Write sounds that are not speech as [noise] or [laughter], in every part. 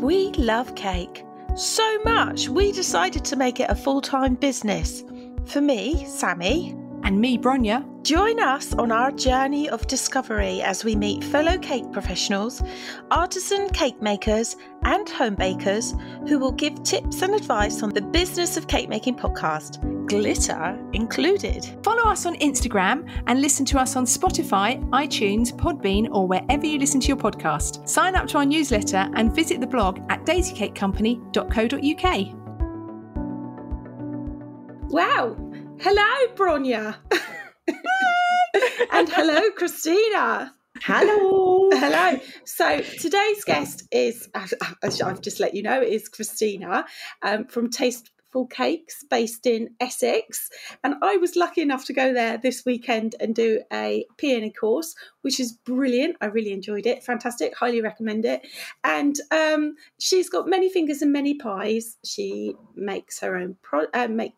We love cake so much we decided to make it a full time business. For me, Sammie, And me, Bronya. join us on our journey of discovery as we meet fellow cake professionals, artisan cake makers, and home bakers who will give tips and advice on the business of cake making podcast, glitter included. Follow us on Instagram and listen to us on Spotify, iTunes, Podbean, or wherever you listen to your podcast. Sign up to our newsletter and visit the blog at daisycakecompany.co.uk. Wow. Hello, Bronya. and hello, Christina. Hello. Hello. So today's guest is, as I've just let you know, is Christina um, from Tasteful Cakes, based in Essex. And I was lucky enough to go there this weekend and do a peony course, which is brilliant. I really enjoyed it. Fantastic. Highly recommend it. And um, she's got many fingers and many pies. She makes her own pro- uh, make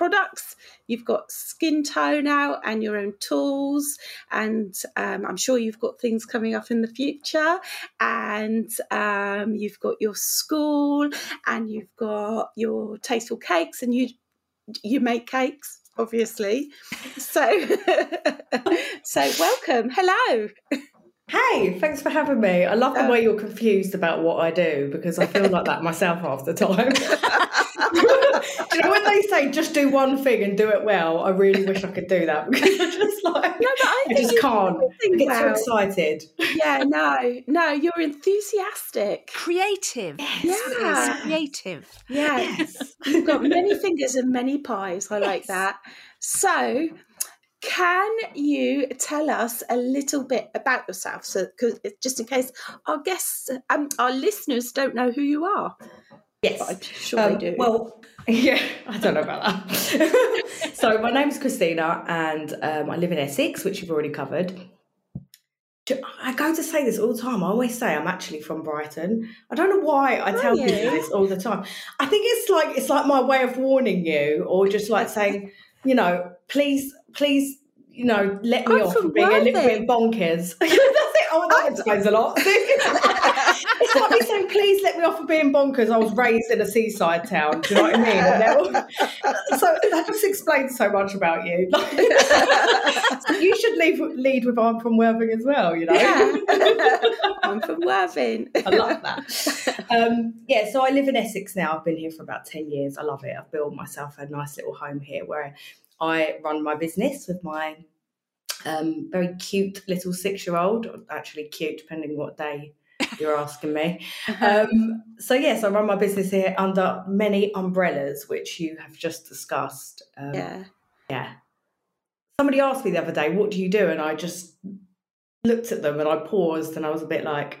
products. You've got skin tone out and your own tools, and um, I'm sure you've got things coming up in the future. And um, you've got your school, and you've got your tasteful cakes, and you you make cakes, obviously. So, [laughs] so welcome. Hello. [laughs] Hey, thanks for having me. I love the way you're confused about what I do because I feel like that myself half the time. do [laughs] you know when they say just do one thing and do it well? I really wish I could do that because I just [laughs] like No, but I I think just can't. I everything get well. too excited. Yeah, no, no, you're enthusiastic. Creative. Yeah. It's creative. Yeah, Yes. You've got many fingers and many pies. I like that. So, can you tell us a little bit about yourself? So, just in case our guests, um, our listeners don't know who you are, Yes. I'm sure Um, they do. Well, [laughs] yeah, I don't know about that. [laughs] so my name's Christina, and um, I live in Essex, which you've already covered. I go to say this all the time. I always say I'm actually from Brighton. I don't know why I tell you? people this all the time. I think it's like it's like my way of warning you, or just like saying, you know, please, please, you know, let me I'm off for being a little bit bonkers. [laughs] That's it. Oh, that explains a lot. [laughs] it's like me saying, please let me off for being bonkers. I was raised in a seaside town. Do you know what I mean? All- [laughs] so that just explains so much about you. So you should lead, lead with I'm from Worthing as well, you know? yeah, I'm from Worthing. I love that. Um, yeah, so I live in Essex now. I've been here for about 10 years. I love it. I've built myself a nice little home here where I run my business with my um, very cute little six year old, actually cute, depending what day you're [laughs] asking me. Um, so, yes, I run my business here under many umbrellas, which you have just discussed. Um, yeah, yeah. Somebody asked me the other day, what do you do? And I just looked at them and I paused and I was a bit like,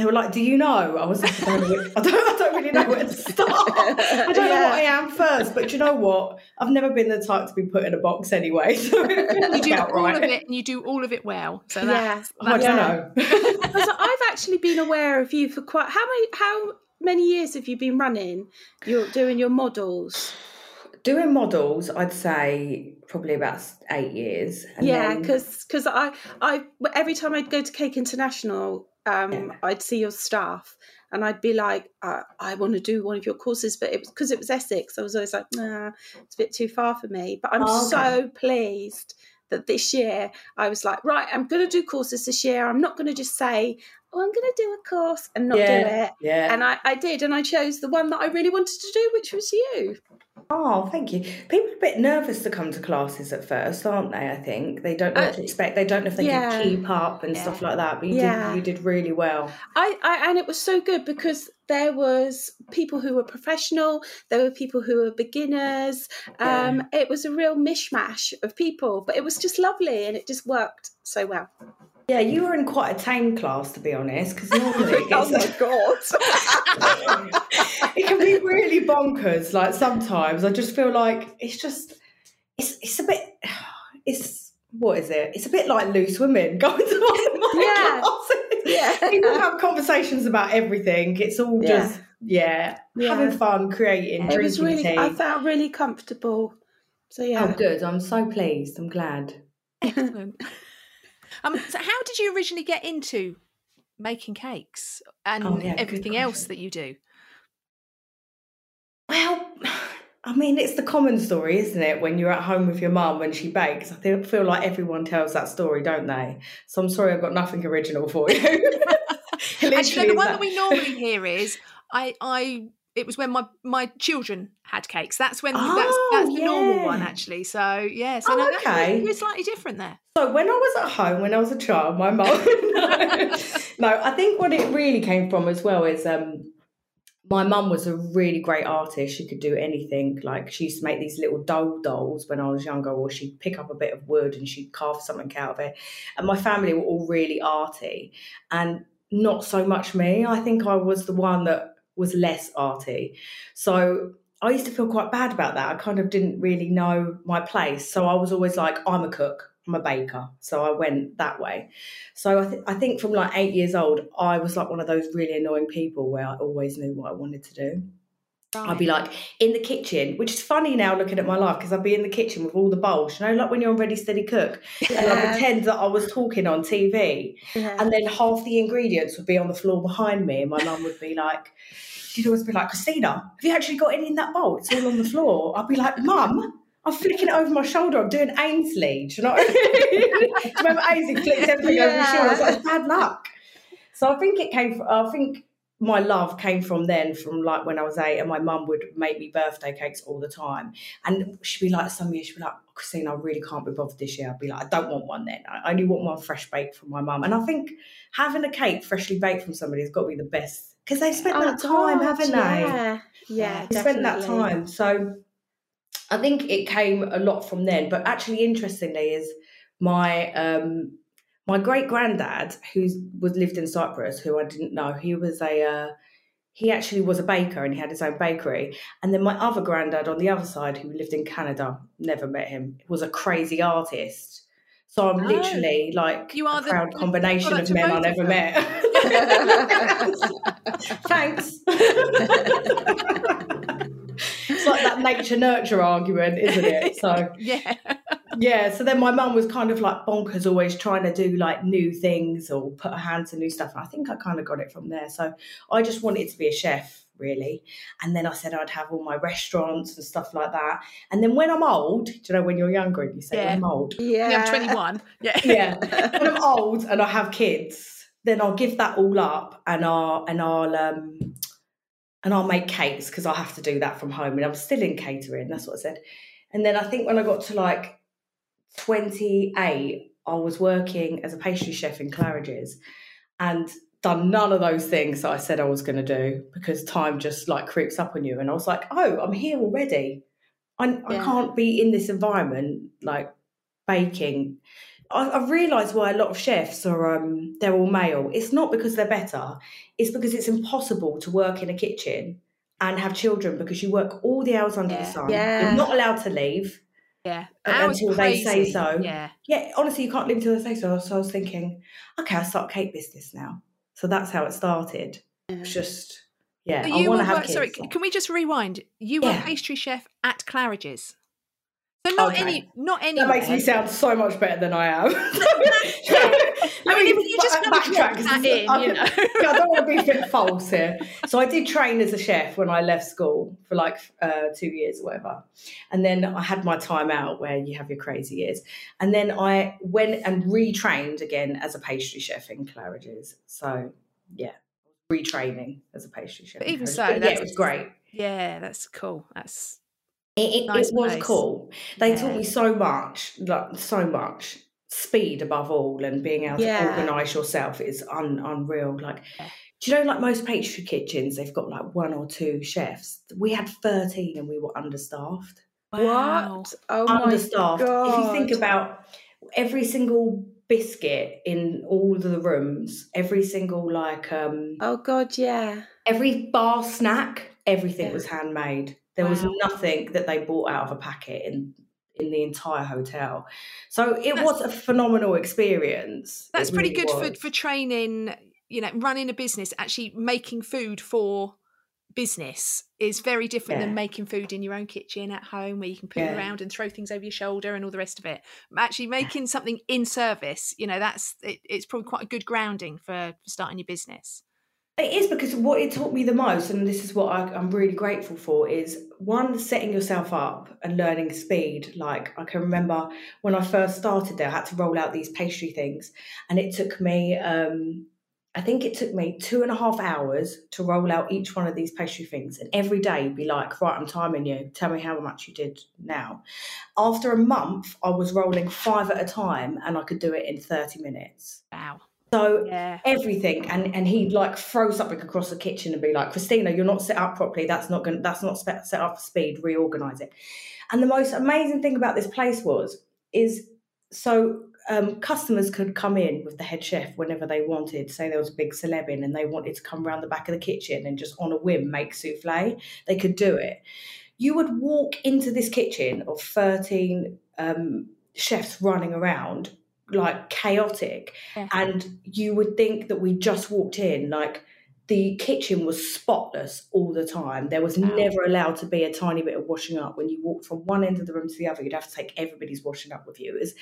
they were like, do you know? I was like, I don't, know- I don't, I don't really know where to start. I don't know what I am first, but you know what? I've never been the type to be put in a box anyway. So You do about all right. of it and you do all of it well. So yeah. that's, I don't Yeah. know. [laughs] Because I've actually been aware of you for quite how many how many years have you been running? You're doing your models. Doing models, I'd say probably about eight years. And yeah, then- because I I every time I'd go to Cake International, um, Yeah. I'd see your staff. And I'd be like, uh, I want to do one of your courses, but it was because it was Essex. I was always like, nah, it's a bit too far for me. But I'm Oh, okay. so pleased that this year I was like, right, I'm going to do courses this year. I'm not going to just say, oh, I'm going to do a course and not do it. yeah. And I, I did, and I chose the one that I really wanted to do, which was you. Oh, thank you. People are a bit nervous to come to classes at first, aren't they? I think they don't know what to Uh, expect. They don't know if they yeah. can keep up and stuff like that. But you Yeah. did, you did really well. I, I and it was so good because there was people who were professional, there were people who were beginners. Um, It was a real mishmash of people, but it was just lovely, and it just worked so well. Yeah, you were in quite a tame class, to be honest, because normally it, [laughs] oh my god! [laughs] it can be really bonkers. Like sometimes I just feel like it's just it's it's a bit [sighs] it's what is it? It's a bit like loose women [laughs] going to one of my Yeah. classes. yeah, People have conversations about everything. It's all Yeah. just yeah, Yeah. having fun, creating, it drinking was really. tea. I felt really comfortable. So yeah, Oh, good. I'm so pleased. I'm glad. excellent. Um, so how did you originally get into making cakes and Oh, yeah, everything else that you do? Well, [sighs] I mean, it's the common story, isn't it? When you're at home with your mum when she bakes, I feel, like everyone tells that story, don't they? So I'm sorry, I've got nothing original for you. [laughs] [laughs] You the one that- that we normally hear is I I it was when my my children had cakes. That's when that's Oh, that's the normal one actually. So yeah, so Oh, no, that's okay. it's slightly different there. So when I was at home, when I was a child, my mum. [laughs] no, no, I think what it really came from as well is um, my mum was a really great artist. She could do anything. Like she used to make these little doll dolls when I was younger, or she'd pick up a bit of wood and she'd carve something out of it. And my family were all really arty, and not so much me. I think I was the one that was less arty. So I used to feel quite bad about that. I kind of didn't really know my place. So I was always like, I'm a cook, I'm a baker. So I went that way. So I, th- I think from like eight years old, I was like one of those really annoying people where I always knew what I wanted to do. I'd be like in the kitchen, which is funny now looking at my life because I'd be in the kitchen with all the bowls, you know, like when you're on Ready Steady Cook. And I Yeah. pretend that I was talking on TV Yeah. and then half the ingredients would be on the floor behind me, and my mum would be like, she'd always be like, Christina, have you actually got any in that bowl? It's all on the floor. I'd be like, Mum, I'm flicking it over my shoulder. I'm doing Ainsley. Do you know what I mean? [laughs] Do you remember Ainsley flicked everything over his shoulder? I was like, it's bad luck. So I think it came from, I think my love came from then, from like when I was eight, and my mum would make me birthday cakes all the time. And she'd be like, some years she'd be like, Christina, I really can't be bothered this year. I'd be like, I don't want one then. I only want one fresh baked from my mum. And I think having a cake freshly baked from somebody has got to be the best because they spent Oh, that time, God, haven't they? Yeah, yeah, They spent that time. So I think it came a lot from then. But actually, interestingly, is my um, my great granddad, who was lived in Cyprus, who I didn't know, he was a uh, he actually was a baker and he had his own bakery. And then my other granddad on the other side, who lived in Canada, never met him, was a crazy artist. So I'm Oh. lity like You are a the- proud the combination of of men I both of never them. met. [laughs] [laughs] [laughs] Thanks. It's like that nature nurture argument, isn't it? [laughs] So yeah. yeah, so then my mum was kind of like bonkers, always trying to do like new things or put her hand to new stuff. And I think I kind of got it from there. So I just wanted to be a chef, really. And then I said I'd have all my restaurants and stuff like that. And then when I'm old, do you know when you're younger and you say Yeah. I'm old? yeah. Yeah, I'm 21. Yeah. [laughs] Yeah. when I'm old and I have kids, then I'll give that all up and I'll and I'll um and I'll make cakes because I have to do that from home. And I'm still in catering, that's what I said. And then I think when I got to like 28, I was working as a pastry chef in Claridge's and done none of those things that I said I was going to do because time just like creeps up on you. And I was like, oh, I'm here already. I, I can't be in this environment like baking. I, I've realised why a lot of chefs are um, they're all male. It's not because they're better. It's because it's impossible to work in a kitchen and have children because you work all the hours under the sun. Yeah. You're not allowed to leave. Yeah. Until they say so. Yeah. Yeah, honestly, you can't leave until they say so. So I was thinking, okay, I'll start cake business now. So that's how it started. It's just, yeah, I you want to have kids. sorry, can we just rewind? You were pastry chef at Claridge's. So not Okay. any, not any. that makes me sound so much better than I am. [laughs] [laughs] I mean, if you just back- backtrack, that in, I you know. [laughs] I don't want to be a bit false here. So I did train as a chef when I left school for like uh, two years or whatever. And then I had my time out where you have your crazy years. And then I went and retrained again as a pastry chef in Claridge's. So yeah, retraining as a pastry chef. But even so, yeah, it was great. Yeah, that's cool. That's It, it, Nice it was cool. They taught me so much, like so much. Speed above all, and being able Yeah. to organise yourself is un, unreal. Like, do you know, like most pastry kitchens, they've got like one or two chefs. We had thirteen, and we were understaffed. wow. What? Oh my understaffed. god! If you think about every single biscuit in all of the rooms, every single like um Oh god, yeah. every bar snack, everything Yeah. was handmade. There was Wow. nothing that they bought out of a packet in in the entire hotel. So it That's- was a phenomenal experience. That's pretty good for, was. for training, you know, running a business, actually making food for business is very different Yeah. than making food in your own kitchen at home where you can put it Yeah. around and throw things over your shoulder and all the rest of it actually making something in service you know that's it, it's probably quite a good grounding for, for starting your business It is because what it taught me the most, and this is what I, I'm really grateful for, is one, setting yourself up and learning speed. Like, I can remember when I first started there, I had to roll out these pastry things, and it took me, um, I think it took me two and a half hours to roll out each one of these pastry things. And every day be like, right, I'm timing you. Tell me how much you did now. After a month, I was rolling five at a time, and I could do it in 30 minutes. wow So yeah. everything and and he'd like throw something across the kitchen and be like christina you're not set up properly. That's not going that's not set up for speed. Reorganize it. And the most amazing thing about this place was is so um, customers could come in with the head chef whenever they wanted. Say there was a big celeb in and they wanted to come around the back of the kitchen and just on a whim make souffle they could do it. You would walk into this kitchen of 13 um, chefs running around like chaotic Yeah. and you would think that we just walked in like the kitchen was spotless all the time there was Wow. never allowed to be a tiny bit of washing up when you walked from one end of the room to the other you'd have to take everybody's washing up with you it was,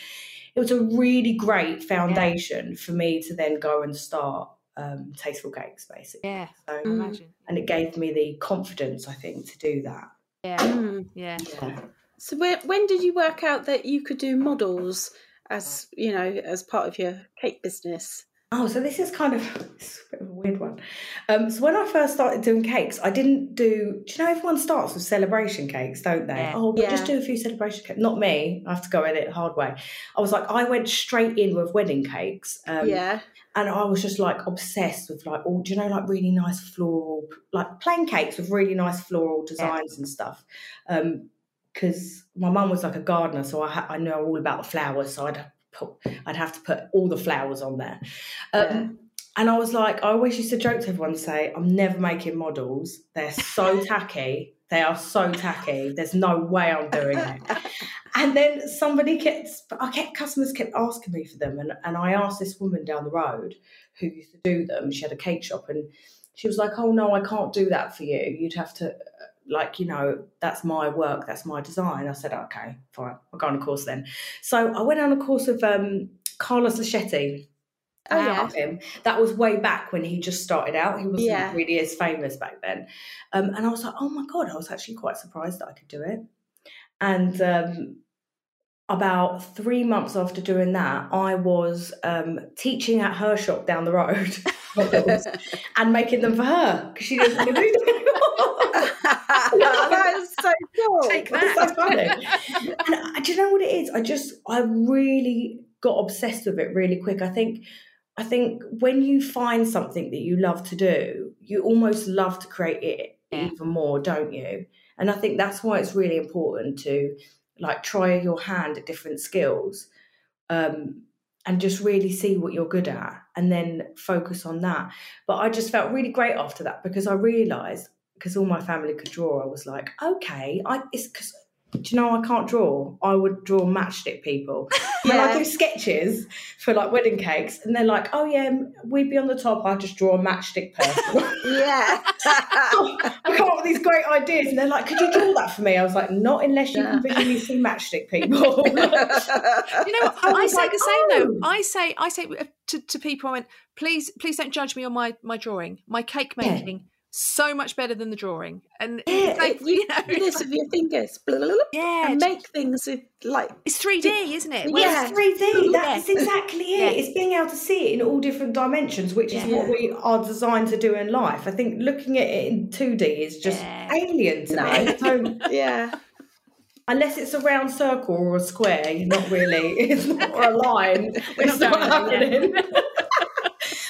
it was a really great foundation for me to then go and start um, tasteful cakes basically yeah so, Mm. imagine and it gave me the confidence i think to do that yeah Mm. yeah yeah. So when, when did you work out that you could do models as you know as part of your cake business? Oh, so this is kind of [laughs] it's a bit of a weird one. Um, so when I first started doing cakes, I didn't do. Do you know everyone starts with celebration cakes, don't they? Yeah. Oh, we'll just do a few celebration cakes. Not me. I have to go at it the hard way. I was like, I went straight in with wedding cakes. Um, yeah, and I was just like obsessed with like all. Do you know like really nice floral, like plain cakes with really nice floral designs and stuff. Um, because my mum was like a gardener, so I ha- I know all about the flowers. So I'd put I'd have to put all the flowers on there. Um, Yeah. And I was like, I always used to joke to everyone, say, I'm never making models. They're so [laughs] tacky. They are so tacky. There's no way I'm doing it. And then somebody kept, I kept, customers kept asking me for them. And, and I asked this woman down the road who used to do them. She had a cake shop and she was like, Oh, no, I can't do that for you. You'd have to, like, you know, that's my work, that's my design. I said, Okay, fine. I'll go on a course then. So I went on a course of um, Carlos Lischetti. Oh, yeah. him. That was way back when he just started out. He wasn't Yeah. really as famous back then. Um, and I was like, oh my God, I was actually quite surprised that I could do it. And um, about three months after doing that, I was um, teaching at her shop down the road [laughs] [laughs] and making them for her because she didn't want to do them anymore. That is so cool. Take that. so funny. and I, do you know what it is? I just I really got obsessed with it really quick. I think I think when you find something that you love to do, you almost love to create it Yeah. even more, don't you? And I think that's why it's really important to like try your hand at different skills. Um, and just really see what you're good at and then focus on that. But I just felt really great after that because I realized because all my family could draw, I was like, okay, I it's because do you know I can't draw? I would draw matchstick people. [laughs] When I do sketches for like wedding cakes, and they're like, oh yeah, we'd be on the top. I just draw a matchstick person. [laughs] yeah. [laughs] I come up with these great ideas, and they're like, could you draw that for me? I was like, not unless you Yeah. can visually see matchstick people. you know what I I say like, the same though "Oh." I say I say uh, to, to people I went please please don't judge me on my my drawing my cake Yeah. So much better than the drawing and Yeah, it's like, [laughs] you you know do this with your fingers blah, blah, blah, yeah and make things with like it's 3D isn't it Yeah. 3D. That's [laughs] exactly it. Yeah. It's being able to see it in all different dimensions, which is Yeah. what we are designed to do in life. I think looking at it in 2D is just alien to No. [laughs] me. Yeah unless it's a round circle or a square, you're not really, it's not or a line. We're it's not not happening.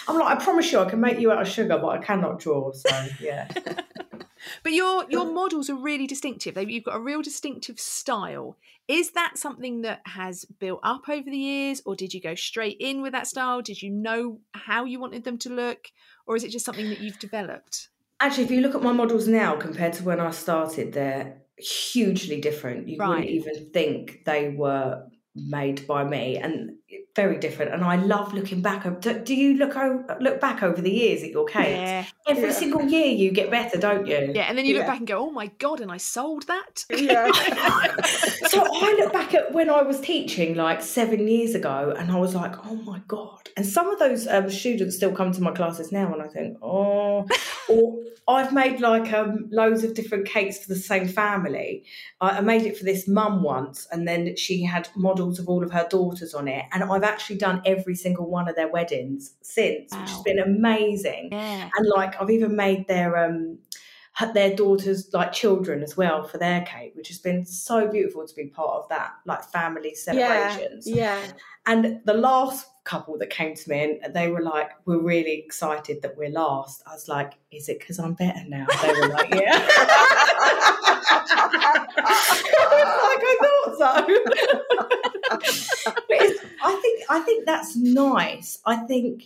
I'm like, I promise you, I can make you out of sugar, but I cannot draw. So, yeah. [laughs] But your your mm. models are really distinctive. You've got a real distinctive style. Is that something that has built up over the years, or did you go straight in with that style? Did you know how you wanted them to look, or is it just something that you've developed? Actually, if you look at my models now compared to when I started, they're hugely different. You Right. wouldn't even think they were made by me. And very different. And I love looking back. Do, do you look look back over the years at your cakes? Yeah. Every Yeah. single year you get better, don't you? Yeah, and then you look Yeah. back and go, "Oh my god!" And I sold that. Yeah. [laughs] so I look back at when I was teaching like seven years ago, and I was like, "Oh my god!" And some of those um, students still come to my classes now, and I think, "Oh," [laughs] or I've made like um, loads of different cakes for the same family. I, I made it for this mum once, and then she had models of all of her daughters on it, and I've actually done every single one of their weddings since, which has been amazing. Yeah. And like I've even made their um their daughters like children as well for their cake, which has been so beautiful to be part of that like family yeah. celebrations. Yeah. And the last couple that came to me and they were like, We're really excited that we're last. I was like, Is it because I'm better now? They were like, Yeah. [laughs] I was like, I thought so. [laughs] but it's, I think I think that's nice. I think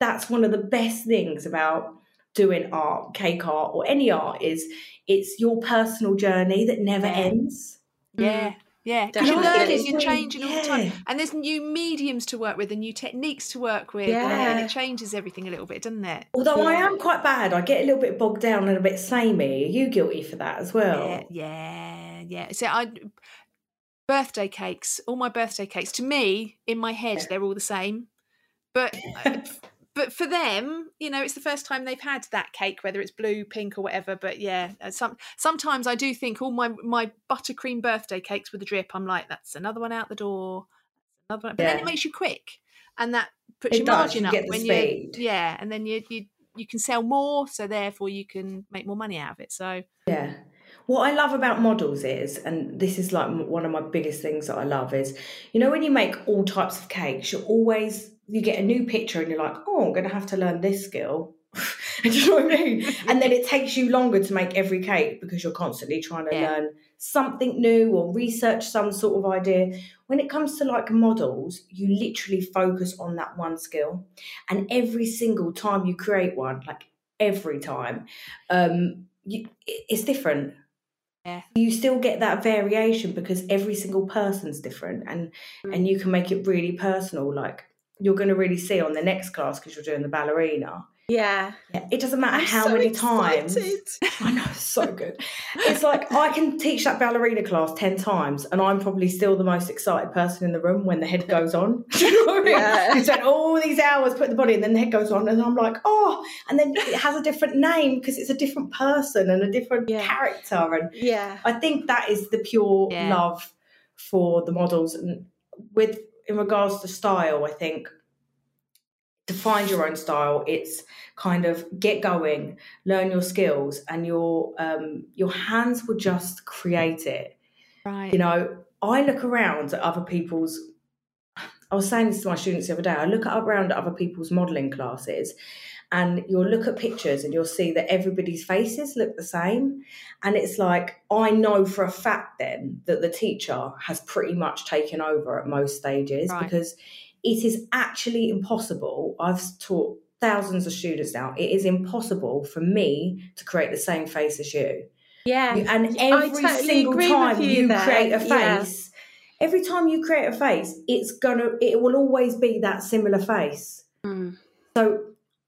that's one of the best things about doing art, cake art, or any art is it's your personal journey that never Yeah. ends. Yeah. Mm. Yeah, because you're Definitely. learning, you're changing all the time, and there's new mediums to work with and new techniques to work with, and, and Yeah. it changes everything a little bit, doesn't it? Although I am quite bad, I get a little bit bogged down and a bit samey. Are you guilty for that as well? Yeah, yeah, yeah. So I birthday cakes, all my birthday cakes. To me, in my head, they're all the same, but [laughs] but for them, you know, it's the first time they've had that cake, whether it's blue, pink, or whatever. But yeah, uh, some sometimes I do think all my my buttercream birthday cakes with a drip. I'm like, that's another one out the door. Another one. But then it makes you quick, and that puts It your does, margin you up when speed. you yeah, and then you you you can sell more, so therefore you can make more money out of it. So Yeah. What I love about models is, and this is like one of my biggest things that I love is, you know, when you make all types of cakes, you always you get a new picture and you're like, oh, I'm going to have to learn this skill. [laughs] Do you know what I mean? [laughs] and then it takes you longer to make every cake because you're constantly trying to Yeah. learn something new or research some sort of idea. When it comes to like models, you literally focus on that one skill, and every single time you create one, like every time, um, you, it's different yeah, you still get that variation because every single person's different and mm. and you can make it really personal like you're going to really see on the next class because you're doing the ballerina Yeah. yeah, it doesn't matter I'm how so many times i know it's so good it's like i can teach that ballerina class 10 times and i'm probably still the most excited person in the room when the head goes on [laughs] Do you know I? Yeah. spent all these hours putting the body and then the head goes on and i'm like oh and then it has a different name because it's a different person and a different Yeah. character and Yeah. I think that is the pure Yeah. love for the models. And with in regards to style, I think to find your own style, it's kind of get going, learn your skills, and your um, your hands will just create it. right. You know, I look around at other people's. I was saying this to my students the other day. I look around at other people's modelling classes, and you'll look at pictures and you'll see that everybody's faces look the same. And it's like, I know for a fact then that the teacher has pretty much taken over at most stages Right. because it is actually impossible. I've taught thousands of students now. It is impossible for me to create the same face as you. Yeah. And every totally single time you you, create a Yeah. face, every time you create a face, it's gonna, it will always be that similar face. Mm. So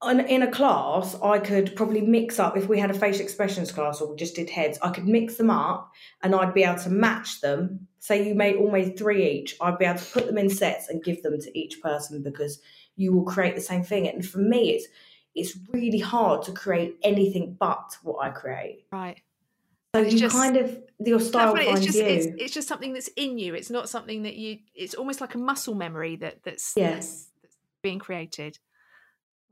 in a class, I could probably mix up if we had a facial expressions class or we just did heads. I could mix them up, and I'd be able to match them. Say you made almost three each, I'd be able to put them in sets and give them to each person because you will create the same thing. And for me, it's it's really hard to create anything but what I create. Right. So It's you just- kind of your style That's what it- finds it's just you. it's, it's just something that's in you. It's not something that you. It's almost like a muscle memory that that's Yes. that's being created.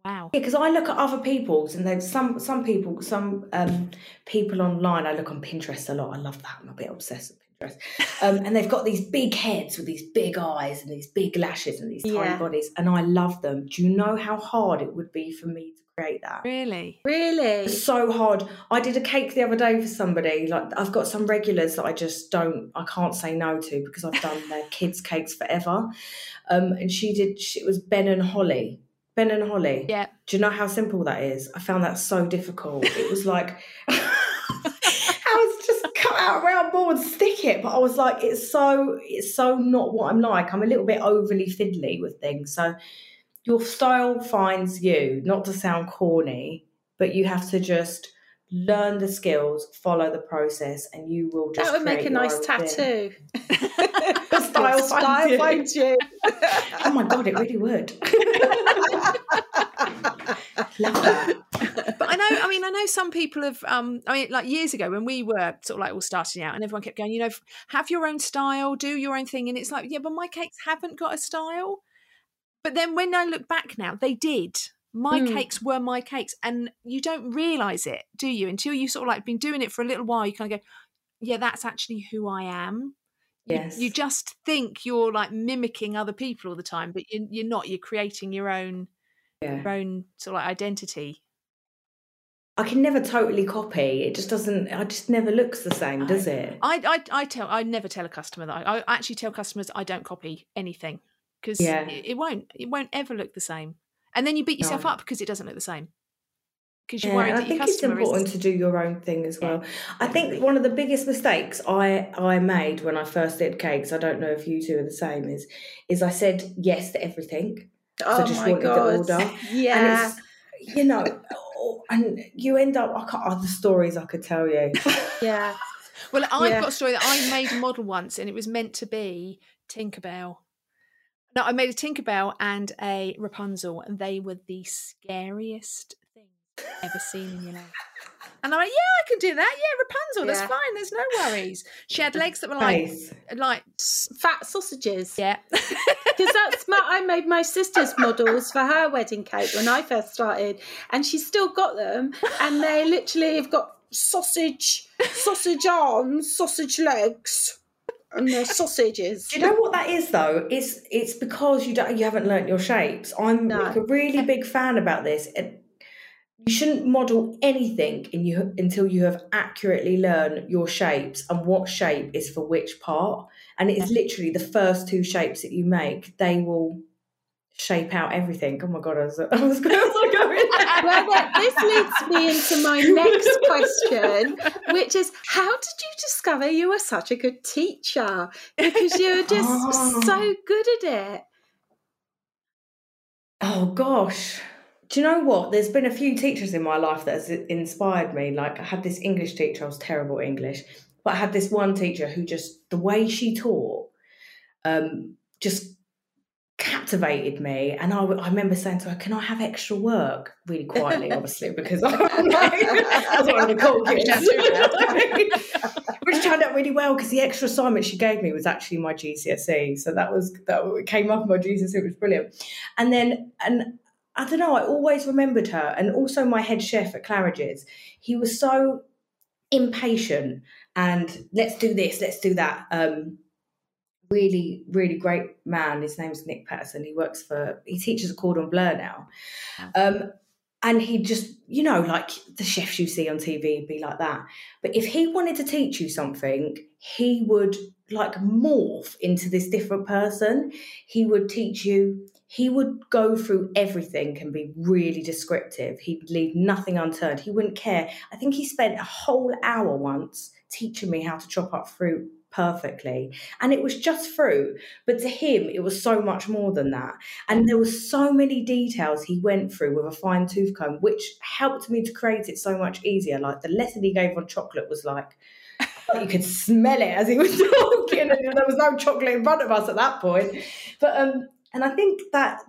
Wow. Yeah, because I look at other people's, and there's some some people, some um, people online. I look on Pinterest a lot. I love that. I'm a bit obsessed with Pinterest. [laughs] Um, and they've got these big heads with these big eyes and these big lashes and these tiny Yeah. bodies, and I love them. Do you know how hard it would be for me to create that? Really. Really? So hard. I did a cake the other day for somebody. Like I've got some regulars that I just don't, I can't say no to because I've done their [laughs] kids' cakes forever. Um, and she did. It was Ben and Holly. Ben and Holly. Yeah. Do you know how simple that is? I found that so difficult. It was like, [laughs] I was just cut out a round and stick it. But I was like, it's so it's so not what I'm like. I'm a little bit overly fiddly with things. So your style finds you, not to sound corny, but you have to just learn the skills, follow the process, and you will just. That would make a nice your own thing. tattoo. [laughs] style finds you. finds you. Oh my god, it really would. [laughs] Love that. but I know, I mean, I know some people have, um, I mean, like years ago when we were sort of like all starting out and everyone kept going, you know, have your own style, do your own thing. And it's like, yeah, but my cakes haven't got a style. But then when I look back now, they did. My Mm. cakes were my cakes. And you don't realize it, do you? Until you sort of like been doing it for a little while, you kind of go, yeah, that's actually who I am. You- Yes. You, just think you're like mimicking other people all the time, but you're, you're not. You're creating your own, Yeah. your own sort of like identity. I can never totally copy. It just doesn't. It just never looks the same, does oh. it? I, I, I tell, I never tell a customer that. I, I actually tell customers I don't copy anything because Yeah. it, it won't, it won't ever look the same. And then you beat yourself No. up because it doesn't look the same. Because you're Yeah, worried I think it's important is. to do your own thing as Yeah, well. I think one of the biggest mistakes I I made when I first did cakes, I don't know if you two are the same, is is I said yes to everything. Oh just my wanted the god! order. Yeah, [laughs] And it's you know, oh, and you end up. I can't. The stories I could tell you. [laughs] yeah. Well, I've Yeah. got a story that I made a model once, and it was meant to be Tinkerbell. No, I made a Tinkerbell and a Rapunzel, and they were the scariest things you've ever seen in your life. And I'm like, yeah, I can do that. Yeah, Rapunzel, Yeah. that's fine. There's no worries. She had legs that were like, Face. like, Fat sausages. yeah. [laughs] Because that's my, I made my sister's models for her wedding cake when I first started, and she's still got them, and they literally have got sausage, sausage arms, sausage legs, and they're sausages. Do you know what that is though? It's it's because you don't you haven't learnt your shapes. I'm No. like a really big fan about this. It- you shouldn't model anything in you until you have accurately learned your shapes and what shape is for which part. And it is literally the first two shapes that you make. They will shape out everything. Oh my god, I was, I was going [laughs] to go in there. Well, well, this leads me into my [laughs] next question, which is how did you discover you were such a good teacher? Because you're just Oh. [laughs] so good at it. Oh gosh. Do you know what? There's been a few teachers in my life that has inspired me. Like I had this English teacher, I was terrible at English, but I had this one teacher who just the way she taught um just captivated me. And I, I remember saying to her can I have extra work? really quietly obviously [laughs] because I'm [laughs] like I was one of the cool kids which turned out really well because the extra assignment she gave me was actually my GCSE so that was that came up in my GCSE it was brilliant. And then and I don't know I always remembered her and also my head chef at Claridge's. He was so impatient and let's do this let's do that. Um really really great man. His name's Nick Patterson. He works for he teaches a cordon bleu now. Um and he just you know like the chefs you see on TV be like that. But if he wanted to teach you something he would like morph into this different person. He would teach you he would go through everything and be really descriptive. He'd leave nothing unturned. He wouldn't care. I think he spent a whole hour once teaching me how to chop up fruit perfectly. And it was just fruit but to him it was so much more than that. And there were so many details he went through with a fine tooth comb which helped me to create it so much easier. Like the lesson he gave on chocolate was like you could smell it as he was [laughs] talking and there was no chocolate in front of us at that point. But um and i think that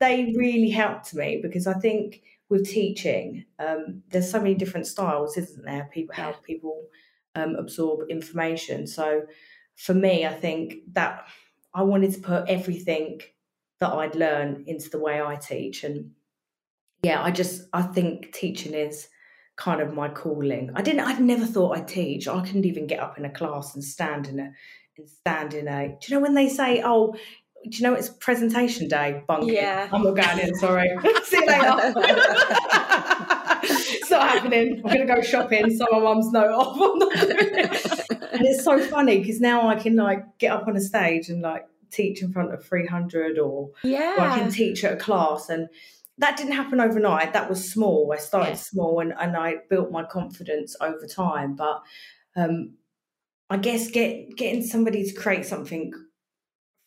they really helped me because i think with teaching um there's so many different styles isn't there? People how people um, absorb information. So for me i think that i wanted to put everything that i'd learned into the way i teach. And yeah i just i think teaching is kind of my calling. I didn't i'd never thought i'd teach. I couldn't even get up in a class and stand in a and stand in a do you know when they say oh do you know it's presentation day bunk. Yeah. i'm not going in sorry [laughs] see you later it's not happening i'm gonna go shopping so my mum's note off I'm not doing it. and it's so funny because now i can like get up on a stage and like teach in front of 300 or Yeah. or I can teach at a class. And that didn't happen overnight. That was small. I started Yeah. small and, and I built my confidence over time. But um, I guess get getting somebody to create something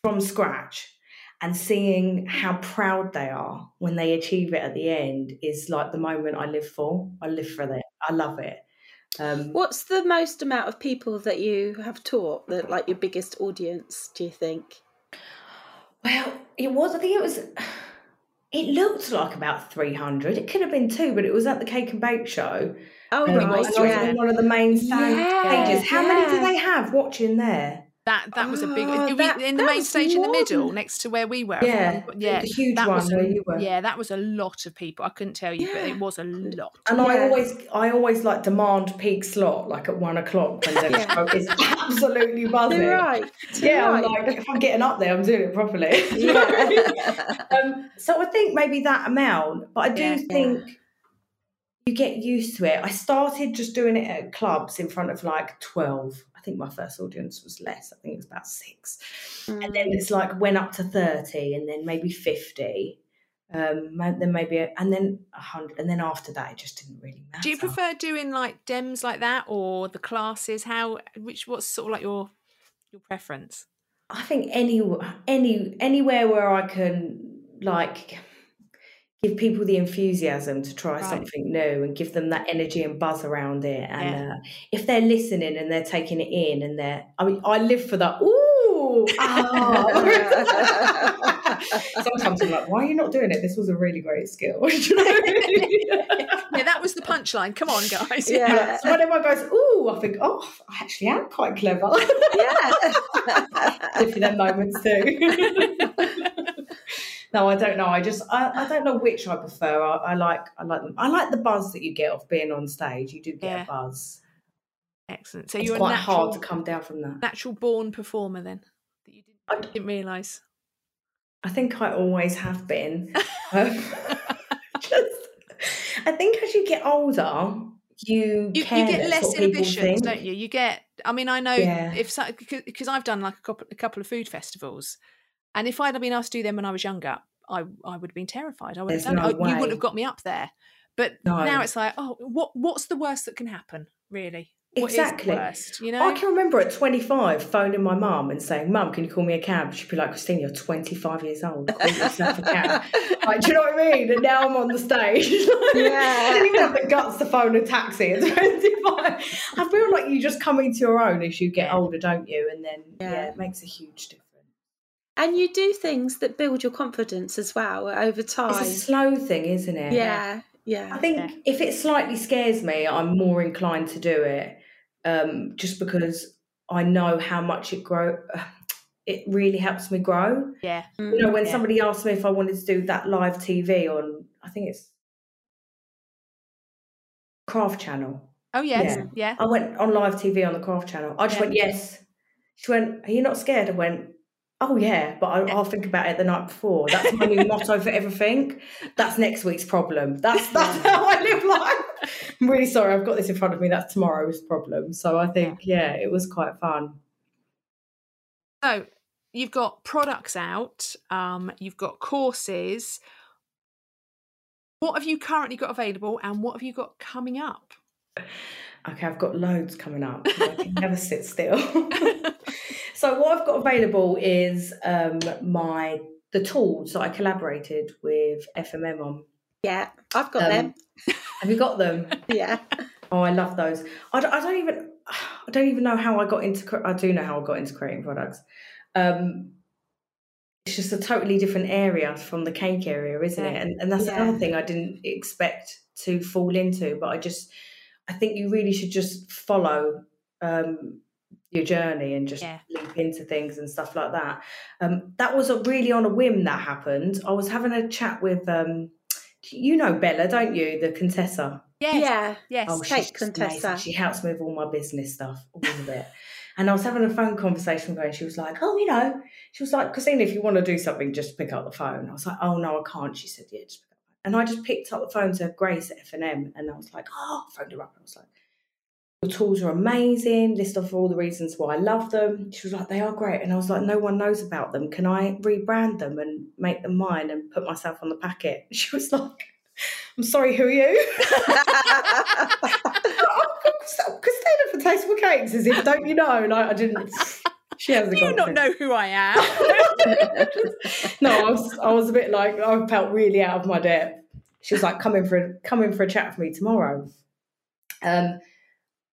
from scratch and seeing how proud they are when they achieve it at the end is like the moment I live for. I live for that. I love it. Um, What's the most amount of people that you have taught? That like your biggest audience? Do you think? well, it was. I think it was. It looked like about three hundred. It could have been two, but it was at the Cake and Bake Show. Oh right, was yeah. one of the main Yeah, pages. How many do they have watching there? That that was a big Oh, did we- in the main stage in the middle than- next to where we were. Yeah, yeah, the huge that one was where a, you were. yeah, that was a lot of people. I couldn't tell you, but it was a lot. And I always, I always like demand peak slot, like at one o'clock when the [laughs] Yeah. show is absolutely [laughs] buzzing. Too right. Too Yeah, I'm like, if I'm getting up there, I'm doing it properly. [laughs] Yeah. um, so I think maybe that amount, but I do Yeah. think you get used to it. I started just doing it at clubs in front of like 12. I think my first audience was less. I think it was about six. And Mm. then it's like went up to 30 and then maybe 50. Um, then maybe, a, and then 100. And then after that, it just didn't really matter. Do you prefer doing like dems like that or the classes? How which what's sort of like your your preference? I think any any anywhere where I can like give people the enthusiasm to try Right. something new and give them that energy and buzz around it. And Yeah. uh, if they're listening and they're taking it in and they're, I mean, I live for that. Ooh, [laughs] ah. [laughs] Sometimes I'm like, why are you not doing it? This was a really great skill. [laughs] Do you know what I mean? Yeah, that was the punchline. Come on, guys. Yeah. So when everyone goes, ooh, I think, oh, I actually am quite clever. yeah. live for them moments too. No, I don't know. I just I, I don't know which I prefer. I, I like I like them. I like the buzz that you get off being on stage. You do get Yeah. a buzz. Excellent. So it's you're quite natural, hard to come down from that. natural born performer then. That you I- didn't, didn't realise. I think I always have been. [laughs] Um, [laughs] just, I think as you get older, you You, you get less inhibitions, don't you? You get. I mean, I know Yeah. if so, because I've done like a couple, a couple of food festivals, and if I'd have been asked to do them when I was younger, I I would have been terrified. I would have done no it. Oh, You wouldn't have got me up there. But No. now it's like, oh, what what's the worst that can happen? Really? What is the Exactly. worst? You know? I can remember at 25 phoning my mum and saying, Mum, can you call me a cab? She'd be like, Christine, you're 25 years old. Call yourself a cab. [laughs] Like, do you know what I mean? And now I'm on the stage. I didn't even have the guts to phone a taxi at 25. I feel like you just come into your own as you get older, don't you? And then, yeah. Yeah. it makes a huge difference. And you do things that build your confidence as well over time. It's a slow thing, isn't it? yeah, yeah. I think Yeah. if it slightly scares me, I'm more inclined to do it, um, just because I know how much it grow. [sighs] It really helps me grow. yeah. You know, when Yeah. somebody asked me if I wanted to do that live TV on, I think it's Craft Channel. Oh yes. Yeah. Yeah. I went on live TV on the Craft Channel. I just Yeah. went yes. She went, "Are you not scared?" I went, "Oh yeah, but I, I'll think about it the night before." That's my new motto for everything. That's next week's problem. That's that's how I live life. I'm really sorry. I've got this in front of me. That's tomorrow's problem. So I think yeah, it was quite fun. So you've got products out. Um, you've got courses. What have you currently got available, and what have you got coming up? Okay, I've got loads coming up. I can never sit still. [laughs] [laughs] so what I've got available is um, my the tools that I collaborated with FMM on. Yeah, I've got Um, them. Have you got them? [laughs] Yeah. Oh, I love those. I don't, I don't even I don't even know how I got into. I do know how I got into creating products. Um, it's just a totally different area from the cake area, isn't it? And and that's Yeah. another thing I didn't expect to fall into, but I just I think you really should just follow um, your journey and just Yeah. leap into things and stuff like that. Um, that was a, really on a whim that happened. I was having a chat with um, you know Bella, don't you, the Contessa? Yes. Yeah. Yes. Oh, Cake she's just amazing. Contessa. She helps me with all my business stuff, all of it. And I was having a phone conversation with her, and she was like, "Oh, you know," she was like, "Christine, if you want to do something, just pick up the phone." I was like, "Oh no, I can't." She said, "Yeah, just pick up." And I just picked up the phone to Grace at FMM, and I was like, "Oh," I phoned her up, and I was like, "Your tools are amazing. List off all the reasons why I love them." She was like, "They are great," and I was like, "No one knows about them. Can I rebrand them and make them mine and put myself on the packet?" [laughs] She was like. I'm sorry, who are you? oh, Christina for Tasteful Cake. cakes as if, don't you know? Like I didn't. She hasn't. Do you not it. know who I am? [laughs] no, I was, I was a bit like I felt really out of my depth. She was like, "Come in for a, come in for a chat with me tomorrow." Um,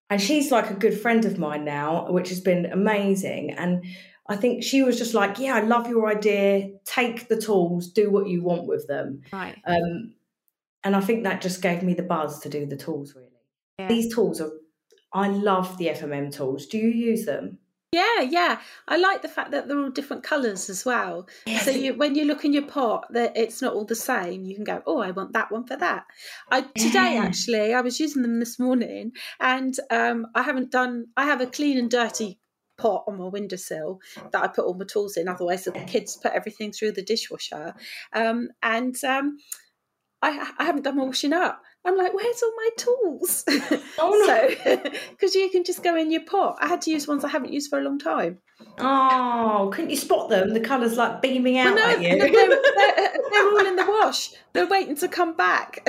and she's like a good friend of mine now, which has been amazing. And I think she was just like, "Yeah, I love your idea. Take the tools, do what you want with them." right. Um, and I think that just gave me the buzz to do the tools. Really, Yeah. these tools are. I love the FMM tools. Do you use them? Yeah, yeah. I like the fact that they're all different colours as well. Yeah, so you, when you look in your pot, that it's not all the same. You can go, oh, I want that one for that. I today Yeah. actually, I was using them this morning, and um, I haven't done. I have a clean and dirty pot on my windowsill that I put all my tools in. Otherwise, the kids put everything through the dishwasher, um, and um, I, I haven't done my washing up. I'm like, where's all my tools? [laughs] Oh, no. because [laughs] you can just go in your pot. I had to use ones I haven't used for a long time. Oh, couldn't you spot them? The colours like beaming out Well, no, at you. no, they're, [laughs] they're, they're all in the wash. They're waiting to come back.